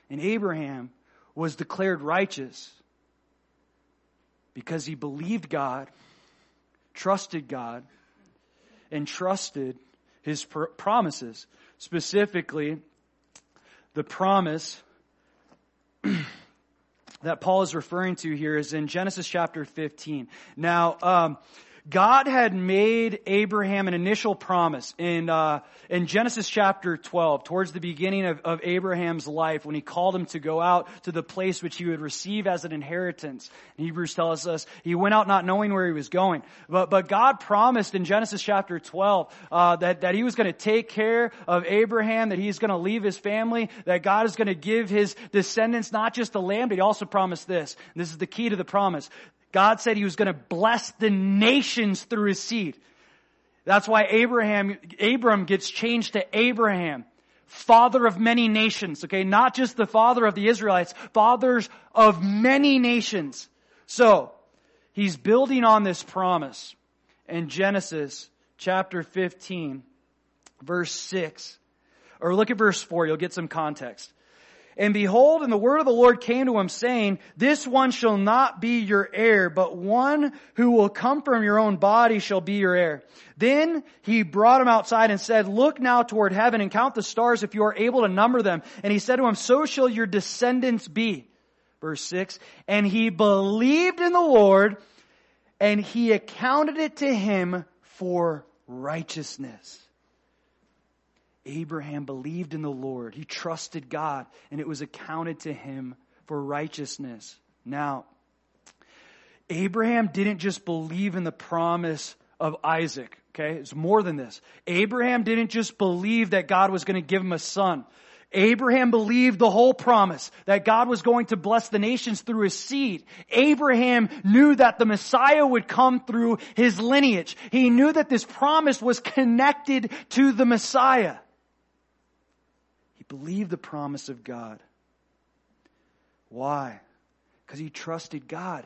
And Abraham was declared righteous because he believed God, trusted God, and trusted his pr- promises. Specifically, the promise that Paul is referring to here is in Genesis chapter 15. Now, um, God had made Abraham an initial promise in uh, in Genesis chapter 12, towards the beginning of, of Abraham's life, when he called him to go out to the place which he would receive as an inheritance. And Hebrews tells us he went out not knowing where he was going, but but God promised in Genesis chapter 12 uh, that that He was going to take care of Abraham, that He's going to leave his family, that God is going to give his descendants not just the land, but He also promised this. This is the key to the promise God said he was going to bless the nations through his seed. That's why Abraham, Abram gets changed to Abraham, father of many nations, okay? Not just the father of the Israelites, fathers of many nations. So, he's building on this promise in Genesis chapter 15, verse 6. Or look at verse 4, you'll get some context. And behold, and the word of the Lord came to him saying, this one shall not be your heir, but one who will come from your own body shall be your heir. Then he brought him outside and said, look now toward heaven and count the stars if you are able to number them. And he said to him, so shall your descendants be. Verse six, and he believed in the Lord and he accounted it to him for righteousness. Abraham believed in the Lord. He trusted God and it was accounted to him for righteousness. Now, Abraham didn't just believe in the promise of Isaac. Okay. It's more than this. Abraham didn't just believe that God was going to give him a son. Abraham believed the whole promise that God was going to bless the nations through his seed. Abraham knew that the Messiah would come through his lineage. He knew that this promise was connected to the Messiah. He believed the promise of God. Why? Because he trusted God.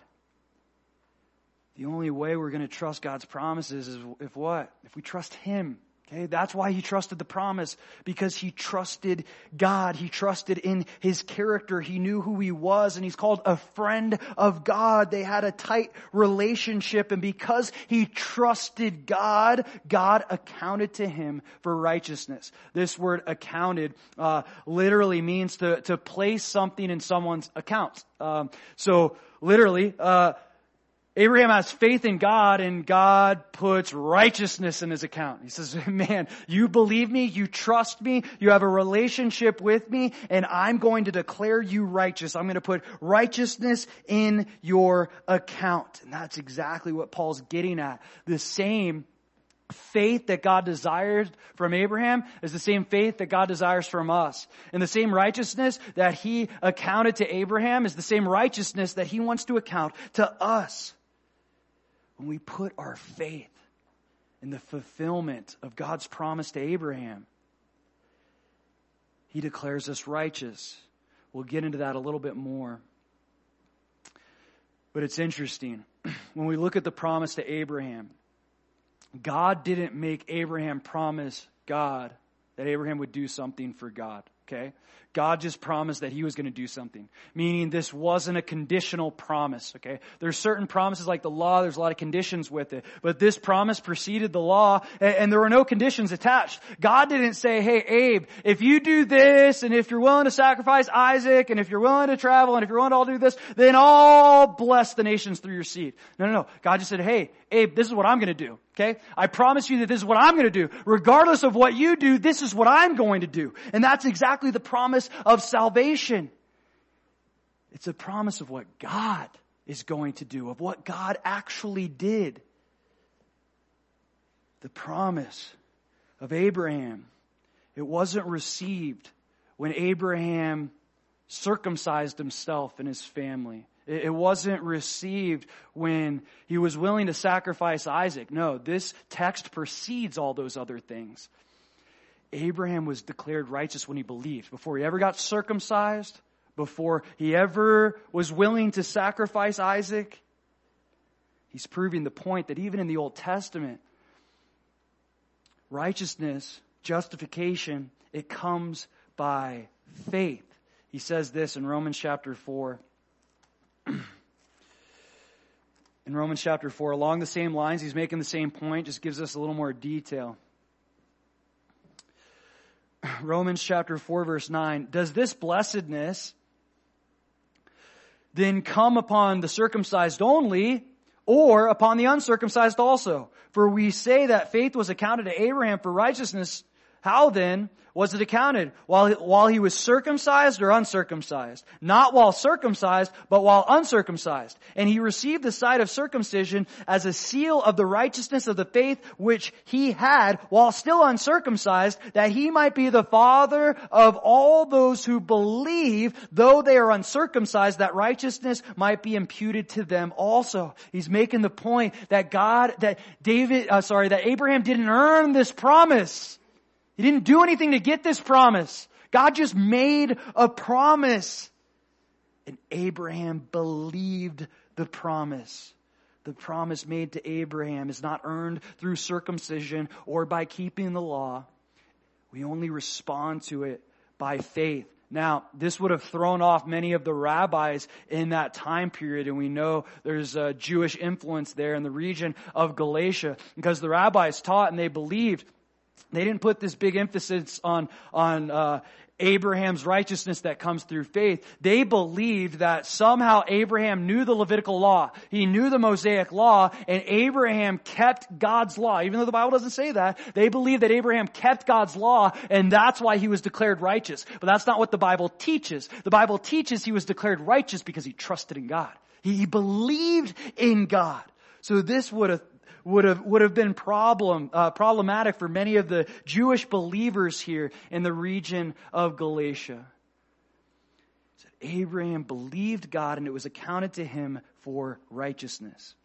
The only way we're going to trust God's promises is if what? If we trust Him. Okay, that's why he trusted the promise, because he trusted God. He trusted in his character. He knew who he was, and he's called a friend of God. They had a tight relationship, and because he trusted God, God accounted to him for righteousness. This word accounted uh, literally means to, to place something in someone's account. Um, so literally, uh, Abraham has faith in God and God puts righteousness in his account. He says, man, you believe me, you trust me, you have a relationship with me, and I'm going to declare you righteous. I'm going to put righteousness in your account. And that's exactly what Paul's getting at. The same faith that God desires from Abraham is the same faith that God desires from us. And the same righteousness that he accounted to Abraham is the same righteousness that he wants to account to us when we put our faith in the fulfillment of God's promise to Abraham. He declares us righteous. We'll get into that a little bit more. But it's interesting. When we look at the promise to Abraham, God didn't make Abraham promise God that Abraham would do something for God. Okay? God just promised that he was going to do something. Meaning this wasn't a conditional promise, okay? There's certain promises like the law, there's a lot of conditions with it. But this promise preceded the law and, and there were no conditions attached. God didn't say, hey Abe, if you do this and if you're willing to sacrifice Isaac and if you're willing to travel and if you're willing to all do this, then I'll bless the nations through your seed. No, no, no. God just said, hey, Abe, this is what I'm going to do. Okay? I promise you that this is what I'm going to do. Regardless of what you do, this is what I'm going to do. And that's exactly the promise of salvation. It's a promise of what God is going to do, of what God actually did. The promise of Abraham. It wasn't received when Abraham circumcised himself and his family. It wasn't received when he was willing to sacrifice Isaac. No, this text precedes all those other things. Abraham was declared righteous when he believed. Before he ever got circumcised, before he ever was willing to sacrifice Isaac, he's proving the point that even in the Old Testament, righteousness, justification, it comes by faith. He says this in Romans chapter 4 in Romans chapter 4, along the same lines, he's making the same point, just gives us a little more detail. Romans chapter 4 verse 9, does this blessedness then come upon the circumcised only or upon the uncircumcised also? For we say that faith was accounted to Abraham for righteousness. How then was it accounted? While, while he was circumcised or uncircumcised? Not while circumcised, but while uncircumcised. And he received the sight of circumcision as a seal of the righteousness of the faith which he had while still uncircumcised, that he might be the father of all those who believe, though they are uncircumcised, that righteousness might be imputed to them also. He's making the point that God, that David, uh, sorry, that Abraham didn't earn this promise. He didn't do anything to get this promise. God just made a promise. And Abraham believed the promise. The promise made to Abraham is not earned through circumcision or by keeping the law. We only respond to it by faith. Now, this would have thrown off many of the rabbis in that time period, and we know there's a Jewish influence there in the region of Galatia because the rabbis taught and they believed they didn't put this big emphasis on, on, uh, Abraham's righteousness that comes through faith. They believed that somehow Abraham knew the Levitical law. He knew the Mosaic law and Abraham kept God's law. Even though the Bible doesn't say that, they believe that Abraham kept God's law and that's why he was declared righteous. But that's not what the Bible teaches. The Bible teaches he was declared righteous because he trusted in God. He believed in God. So this would have would have, would have been problem, uh, problematic for many of the Jewish believers here in the region of Galatia. Abraham believed God and it was accounted to him for righteousness.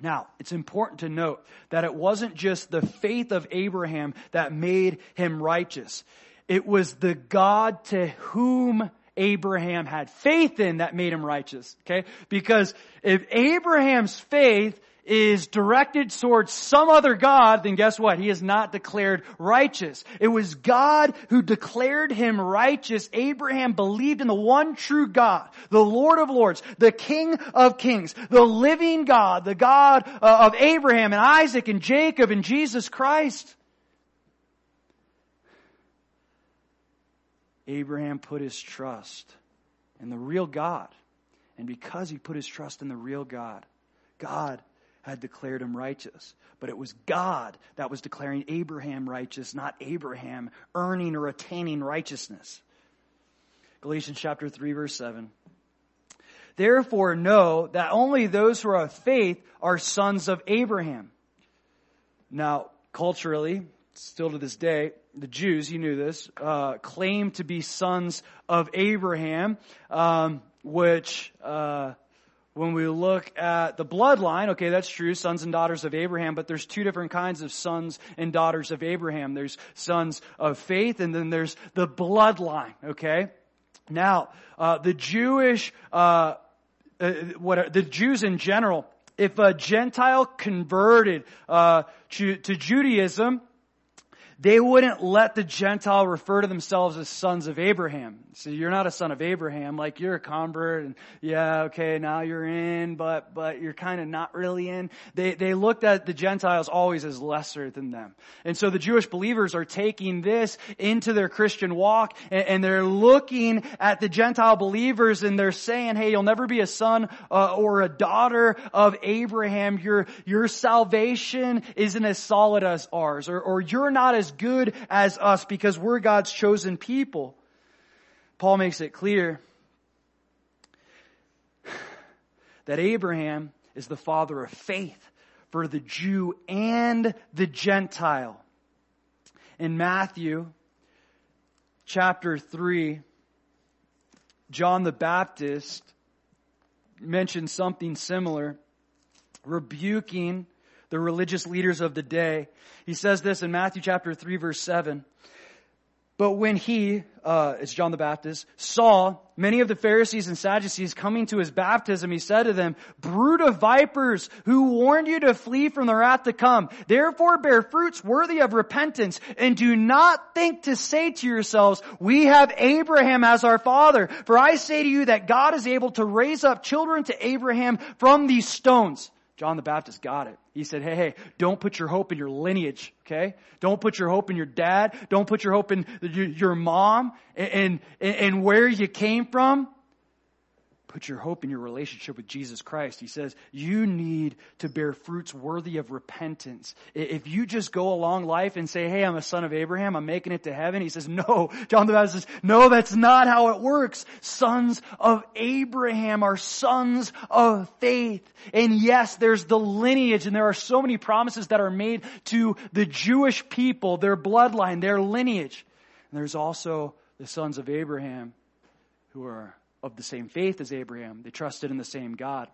Now, it's important to note that it wasn't just the faith of Abraham that made him righteous. It was the God to whom Abraham had faith in that made him righteous. Okay? Because if Abraham's faith is directed towards some other God, then guess what? He is not declared righteous. It was God who declared him righteous. Abraham believed in the one true God, the Lord of Lords, the King of Kings, the living God, the God uh, of Abraham and Isaac and Jacob and Jesus Christ. Abraham put his trust in the real God. And because he put his trust in the real God, God had declared him righteous. But it was God that was declaring Abraham righteous, not Abraham earning or attaining righteousness. Galatians chapter 3 verse 7. Therefore know that only those who are of faith are sons of Abraham. Now, culturally, still to this day, the Jews, you knew this, uh, claim to be sons of Abraham, um, which uh, when we look at the bloodline, okay, that's true, sons and daughters of Abraham, but there's two different kinds of sons and daughters of Abraham. There's sons of faith and then there's the bloodline, okay? Now, uh, the Jewish, uh, uh, what the Jews in general, if a Gentile converted uh, to, to Judaism, they wouldn't let the Gentile refer to themselves as sons of Abraham. So you're not a son of Abraham, like you're a convert and yeah, okay, now you're in, but, but you're kind of not really in. They, they looked at the Gentiles always as lesser than them. And so the Jewish believers are taking this into their Christian walk and, and they're looking at the Gentile believers and they're saying, hey, you'll never be a son uh, or a daughter of Abraham. Your, your salvation isn't as solid as ours or, or you're not as good as us because we're God's chosen people. Paul makes it clear that Abraham is the father of faith for the Jew and the Gentile. In Matthew chapter 3, John the Baptist mentioned something similar, rebuking the religious leaders of the day. He says this in Matthew chapter 3 verse 7. But when he, uh, it's John the Baptist, saw many of the Pharisees and Sadducees coming to his baptism, he said to them, brood of vipers, who warned you to flee from the wrath to come. Therefore bear fruits worthy of repentance, and do not think to say to yourselves, we have Abraham as our father. For I say to you that God is able to raise up children to Abraham from these stones. John the Baptist got it. He said, hey, hey, don't put your hope in your lineage, okay? Don't put your hope in your dad. Don't put your hope in your mom and, and, and where you came from. Put your hope in your relationship with Jesus Christ. He says, you need to bear fruits worthy of repentance. If you just go along life and say, hey, I'm a son of Abraham, I'm making it to heaven. He says, no. John the Baptist says, no, that's not how it works. Sons of Abraham are sons of faith. And yes, there's the lineage and there are so many promises that are made to the Jewish people, their bloodline, their lineage. And there's also the sons of Abraham who are of the same faith as Abraham. They trusted in the same God.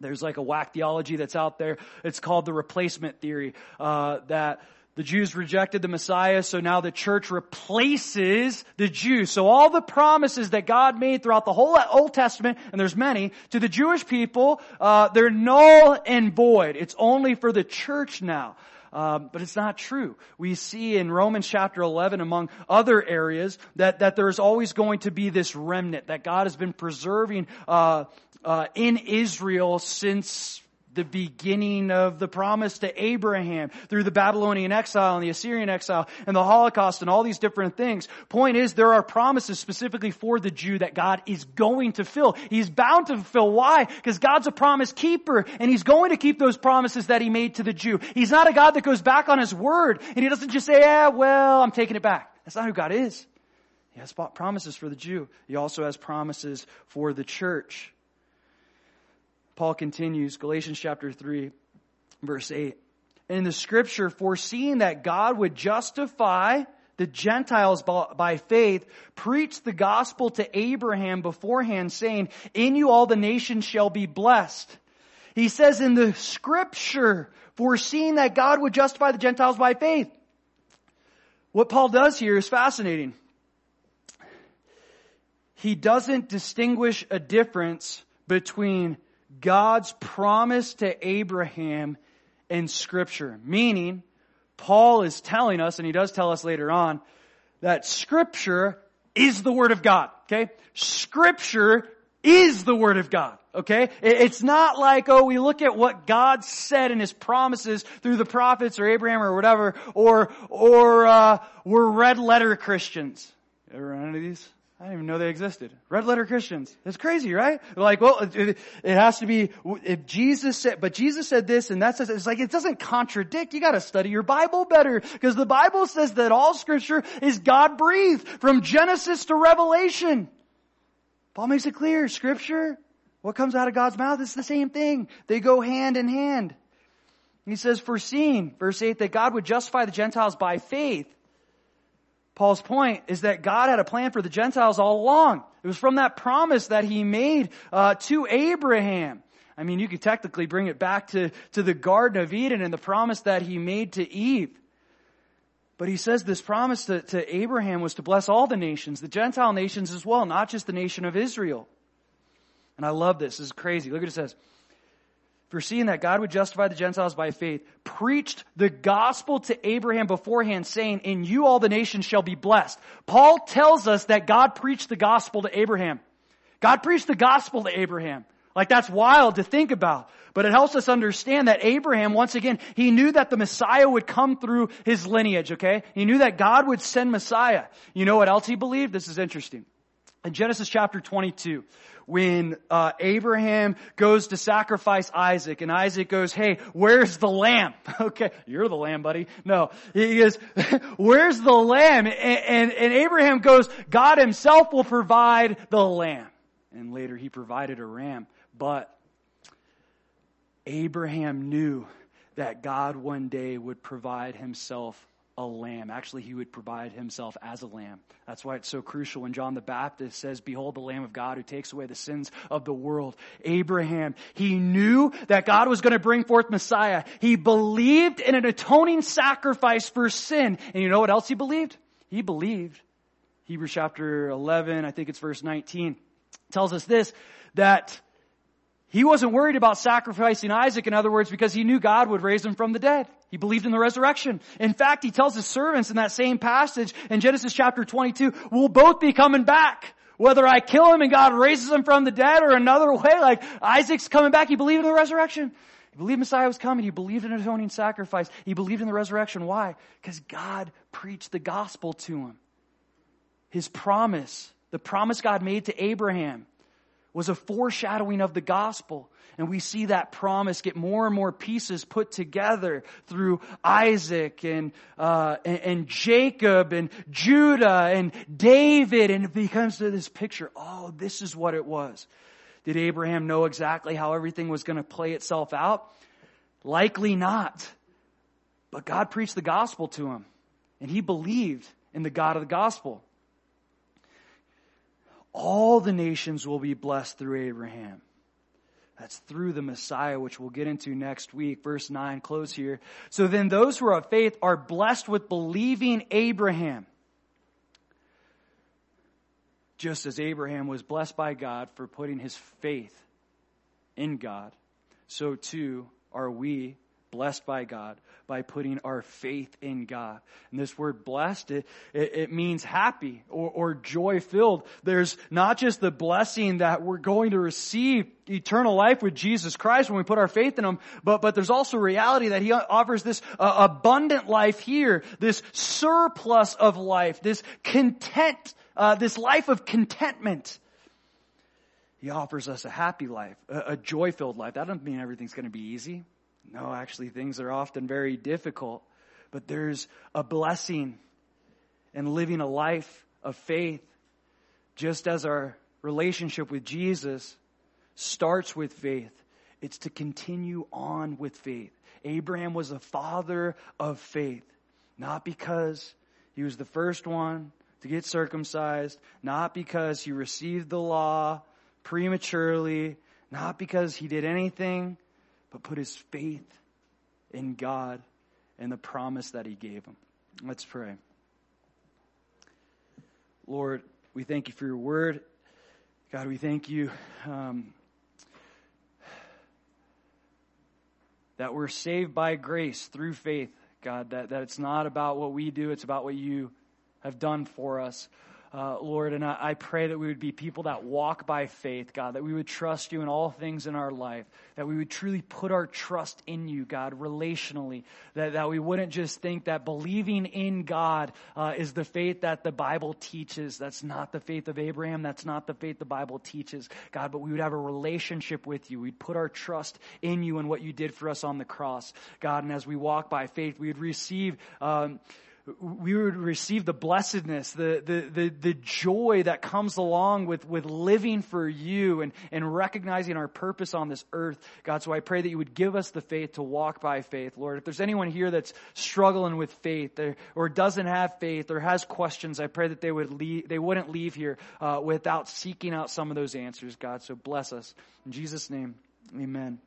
There's like a whack theology that's out there. It's called the replacement theory, uh, that the Jews rejected the Messiah, so now the church replaces the Jews. So all the promises that God made throughout the whole Old Testament, and there's many, to the Jewish people, uh, they're null and void. It's only for the church now. Um, but it's not true. We see in Romans chapter 11, among other areas, that, that there's always going to be this remnant that God has been preserving uh, uh, in Israel since the beginning of the promise to Abraham through the Babylonian exile and the Assyrian exile and the Holocaust and all these different things. Point is, there are promises specifically for the Jew that God is going to fill. He's bound to fulfill. Why? Because God's a promise keeper and He's going to keep those promises that He made to the Jew. He's not a God that goes back on His word and He doesn't just say, yeah, well, I'm taking it back. That's not who God is. He has promises for the Jew. He also has promises for the church. Paul continues, Galatians chapter 3, verse 8. In the scripture, foreseeing that God would justify the Gentiles by faith, preached the gospel to Abraham beforehand, saying, In you all the nations shall be blessed. He says in the scripture, foreseeing that God would justify the Gentiles by faith. What Paul does here is fascinating. He doesn't distinguish a difference between God's promise to Abraham in scripture. Meaning, Paul is telling us, and he does tell us later on, that scripture is the word of God. Okay? Scripture is the word of God. Okay? It's not like, oh, we look at what God said in His promises through the prophets or Abraham or whatever, or, or, uh, we're red letter Christians. Ever run into these? I didn't even know they existed. Red letter Christians. It's crazy, right? Like, well, it, it, has to be, if Jesus said, but Jesus said this and that says, it's like, it doesn't contradict. You gotta study your Bible better. Because the Bible says that all scripture is God breathed from Genesis to Revelation. Paul makes it clear, scripture, what comes out of God's mouth is the same thing. They go hand in hand. He says, foreseeing, verse 8, that God would justify the Gentiles by faith Paul's point is that God had a plan for the Gentiles all along. It was from that promise that he made uh, to Abraham. I mean, you could technically bring it back to, to the Garden of Eden and the promise that he made to Eve. But he says this promise to, to Abraham was to bless all the nations, the Gentile nations as well, not just the nation of Israel. And I love this. This is crazy. Look what it says. Foreseeing that God would justify the Gentiles by faith, preached the gospel to Abraham beforehand, saying, In you all the nations shall be blessed. Paul tells us that God preached the gospel to Abraham. God preached the gospel to Abraham. Like that's wild to think about. But it helps us understand that Abraham, once again, he knew that the Messiah would come through his lineage, okay? He knew that God would send Messiah. You know what else he believed? This is interesting. In Genesis chapter 22, when uh, Abraham goes to sacrifice Isaac, and Isaac goes, "Hey, where's the lamb?" okay, you're the lamb, buddy. No, he goes, "Where's the lamb?" And, and, and Abraham goes, "God Himself will provide the lamb." And later, He provided a ram. But Abraham knew that God one day would provide himself a lamb. Actually, he would provide himself as a lamb. That's why it's so crucial when John the Baptist says, Behold the Lamb of God who takes away the sins of the world. Abraham, he knew that God was going to bring forth Messiah. He believed in an atoning sacrifice for sin. And you know what else he believed? He believed. Hebrews chapter 11, I think it's verse 19, tells us this, that he wasn't worried about sacrificing Isaac, in other words, because he knew God would raise him from the dead. He believed in the resurrection. In fact, he tells his servants in that same passage in Genesis chapter 22, we'll both be coming back. Whether I kill him and God raises him from the dead or another way, like Isaac's coming back, he believed in the resurrection. He believed Messiah was coming. He believed in atoning sacrifice. He believed in the resurrection. Why? Because God preached the gospel to him. His promise, the promise God made to Abraham, was a foreshadowing of the gospel. And we see that promise get more and more pieces put together through Isaac and, uh, and, and, Jacob and Judah and David. And it becomes to this picture. Oh, this is what it was. Did Abraham know exactly how everything was going to play itself out? Likely not. But God preached the gospel to him. And he believed in the God of the gospel all the nations will be blessed through Abraham. That's through the Messiah, which we'll get into next week. Verse 9, close here. So then those who are of faith are blessed with believing Abraham. Just as Abraham was blessed by God for putting his faith in God, so too are we blessed by God by putting our faith in God. And this word blessed, it, it, it means happy or, or joy filled. There's not just the blessing that we're going to receive eternal life with Jesus Christ when we put our faith in Him, but, but there's also reality that He offers this uh, abundant life here, this surplus of life, this content, uh, this life of contentment. He offers us a happy life, a, a joy filled life. That doesn't mean everything's going to be easy. No, actually, things are often very difficult, but there's a blessing in living a life of faith, just as our relationship with Jesus starts with faith. It's to continue on with faith. Abraham was a father of faith, not because he was the first one to get circumcised, not because he received the law prematurely, not because he did anything but put his faith in God and the promise that he gave him. Let's pray. Lord, we thank you for your word. God, we thank you um, that we're saved by grace through faith, God, that, that it's not about what we do, it's about what you have done for us uh, Lord. And I, I, pray that we would be people that walk by faith, God, that we would trust you in all things in our life, that we would truly put our trust in you, God, relationally, that, that we wouldn't just think that believing in God uh, is the faith that the Bible teaches. That's not the faith of Abraham. That's not the faith the Bible teaches, God, but we would have a relationship with you. We'd put our trust in you and what you did for us on the cross, God. And as we walk by faith, we would receive, um, we would receive the blessedness, the, the, the, the, joy that comes along with, with living for you and, and recognizing our purpose on this earth. God, so I pray that you would give us the faith to walk by faith, Lord. If there's anyone here that's struggling with faith or, or doesn't have faith or has questions, I pray that they would leave, they wouldn't leave here uh, without seeking out some of those answers, God. So bless us. In Jesus' name, amen.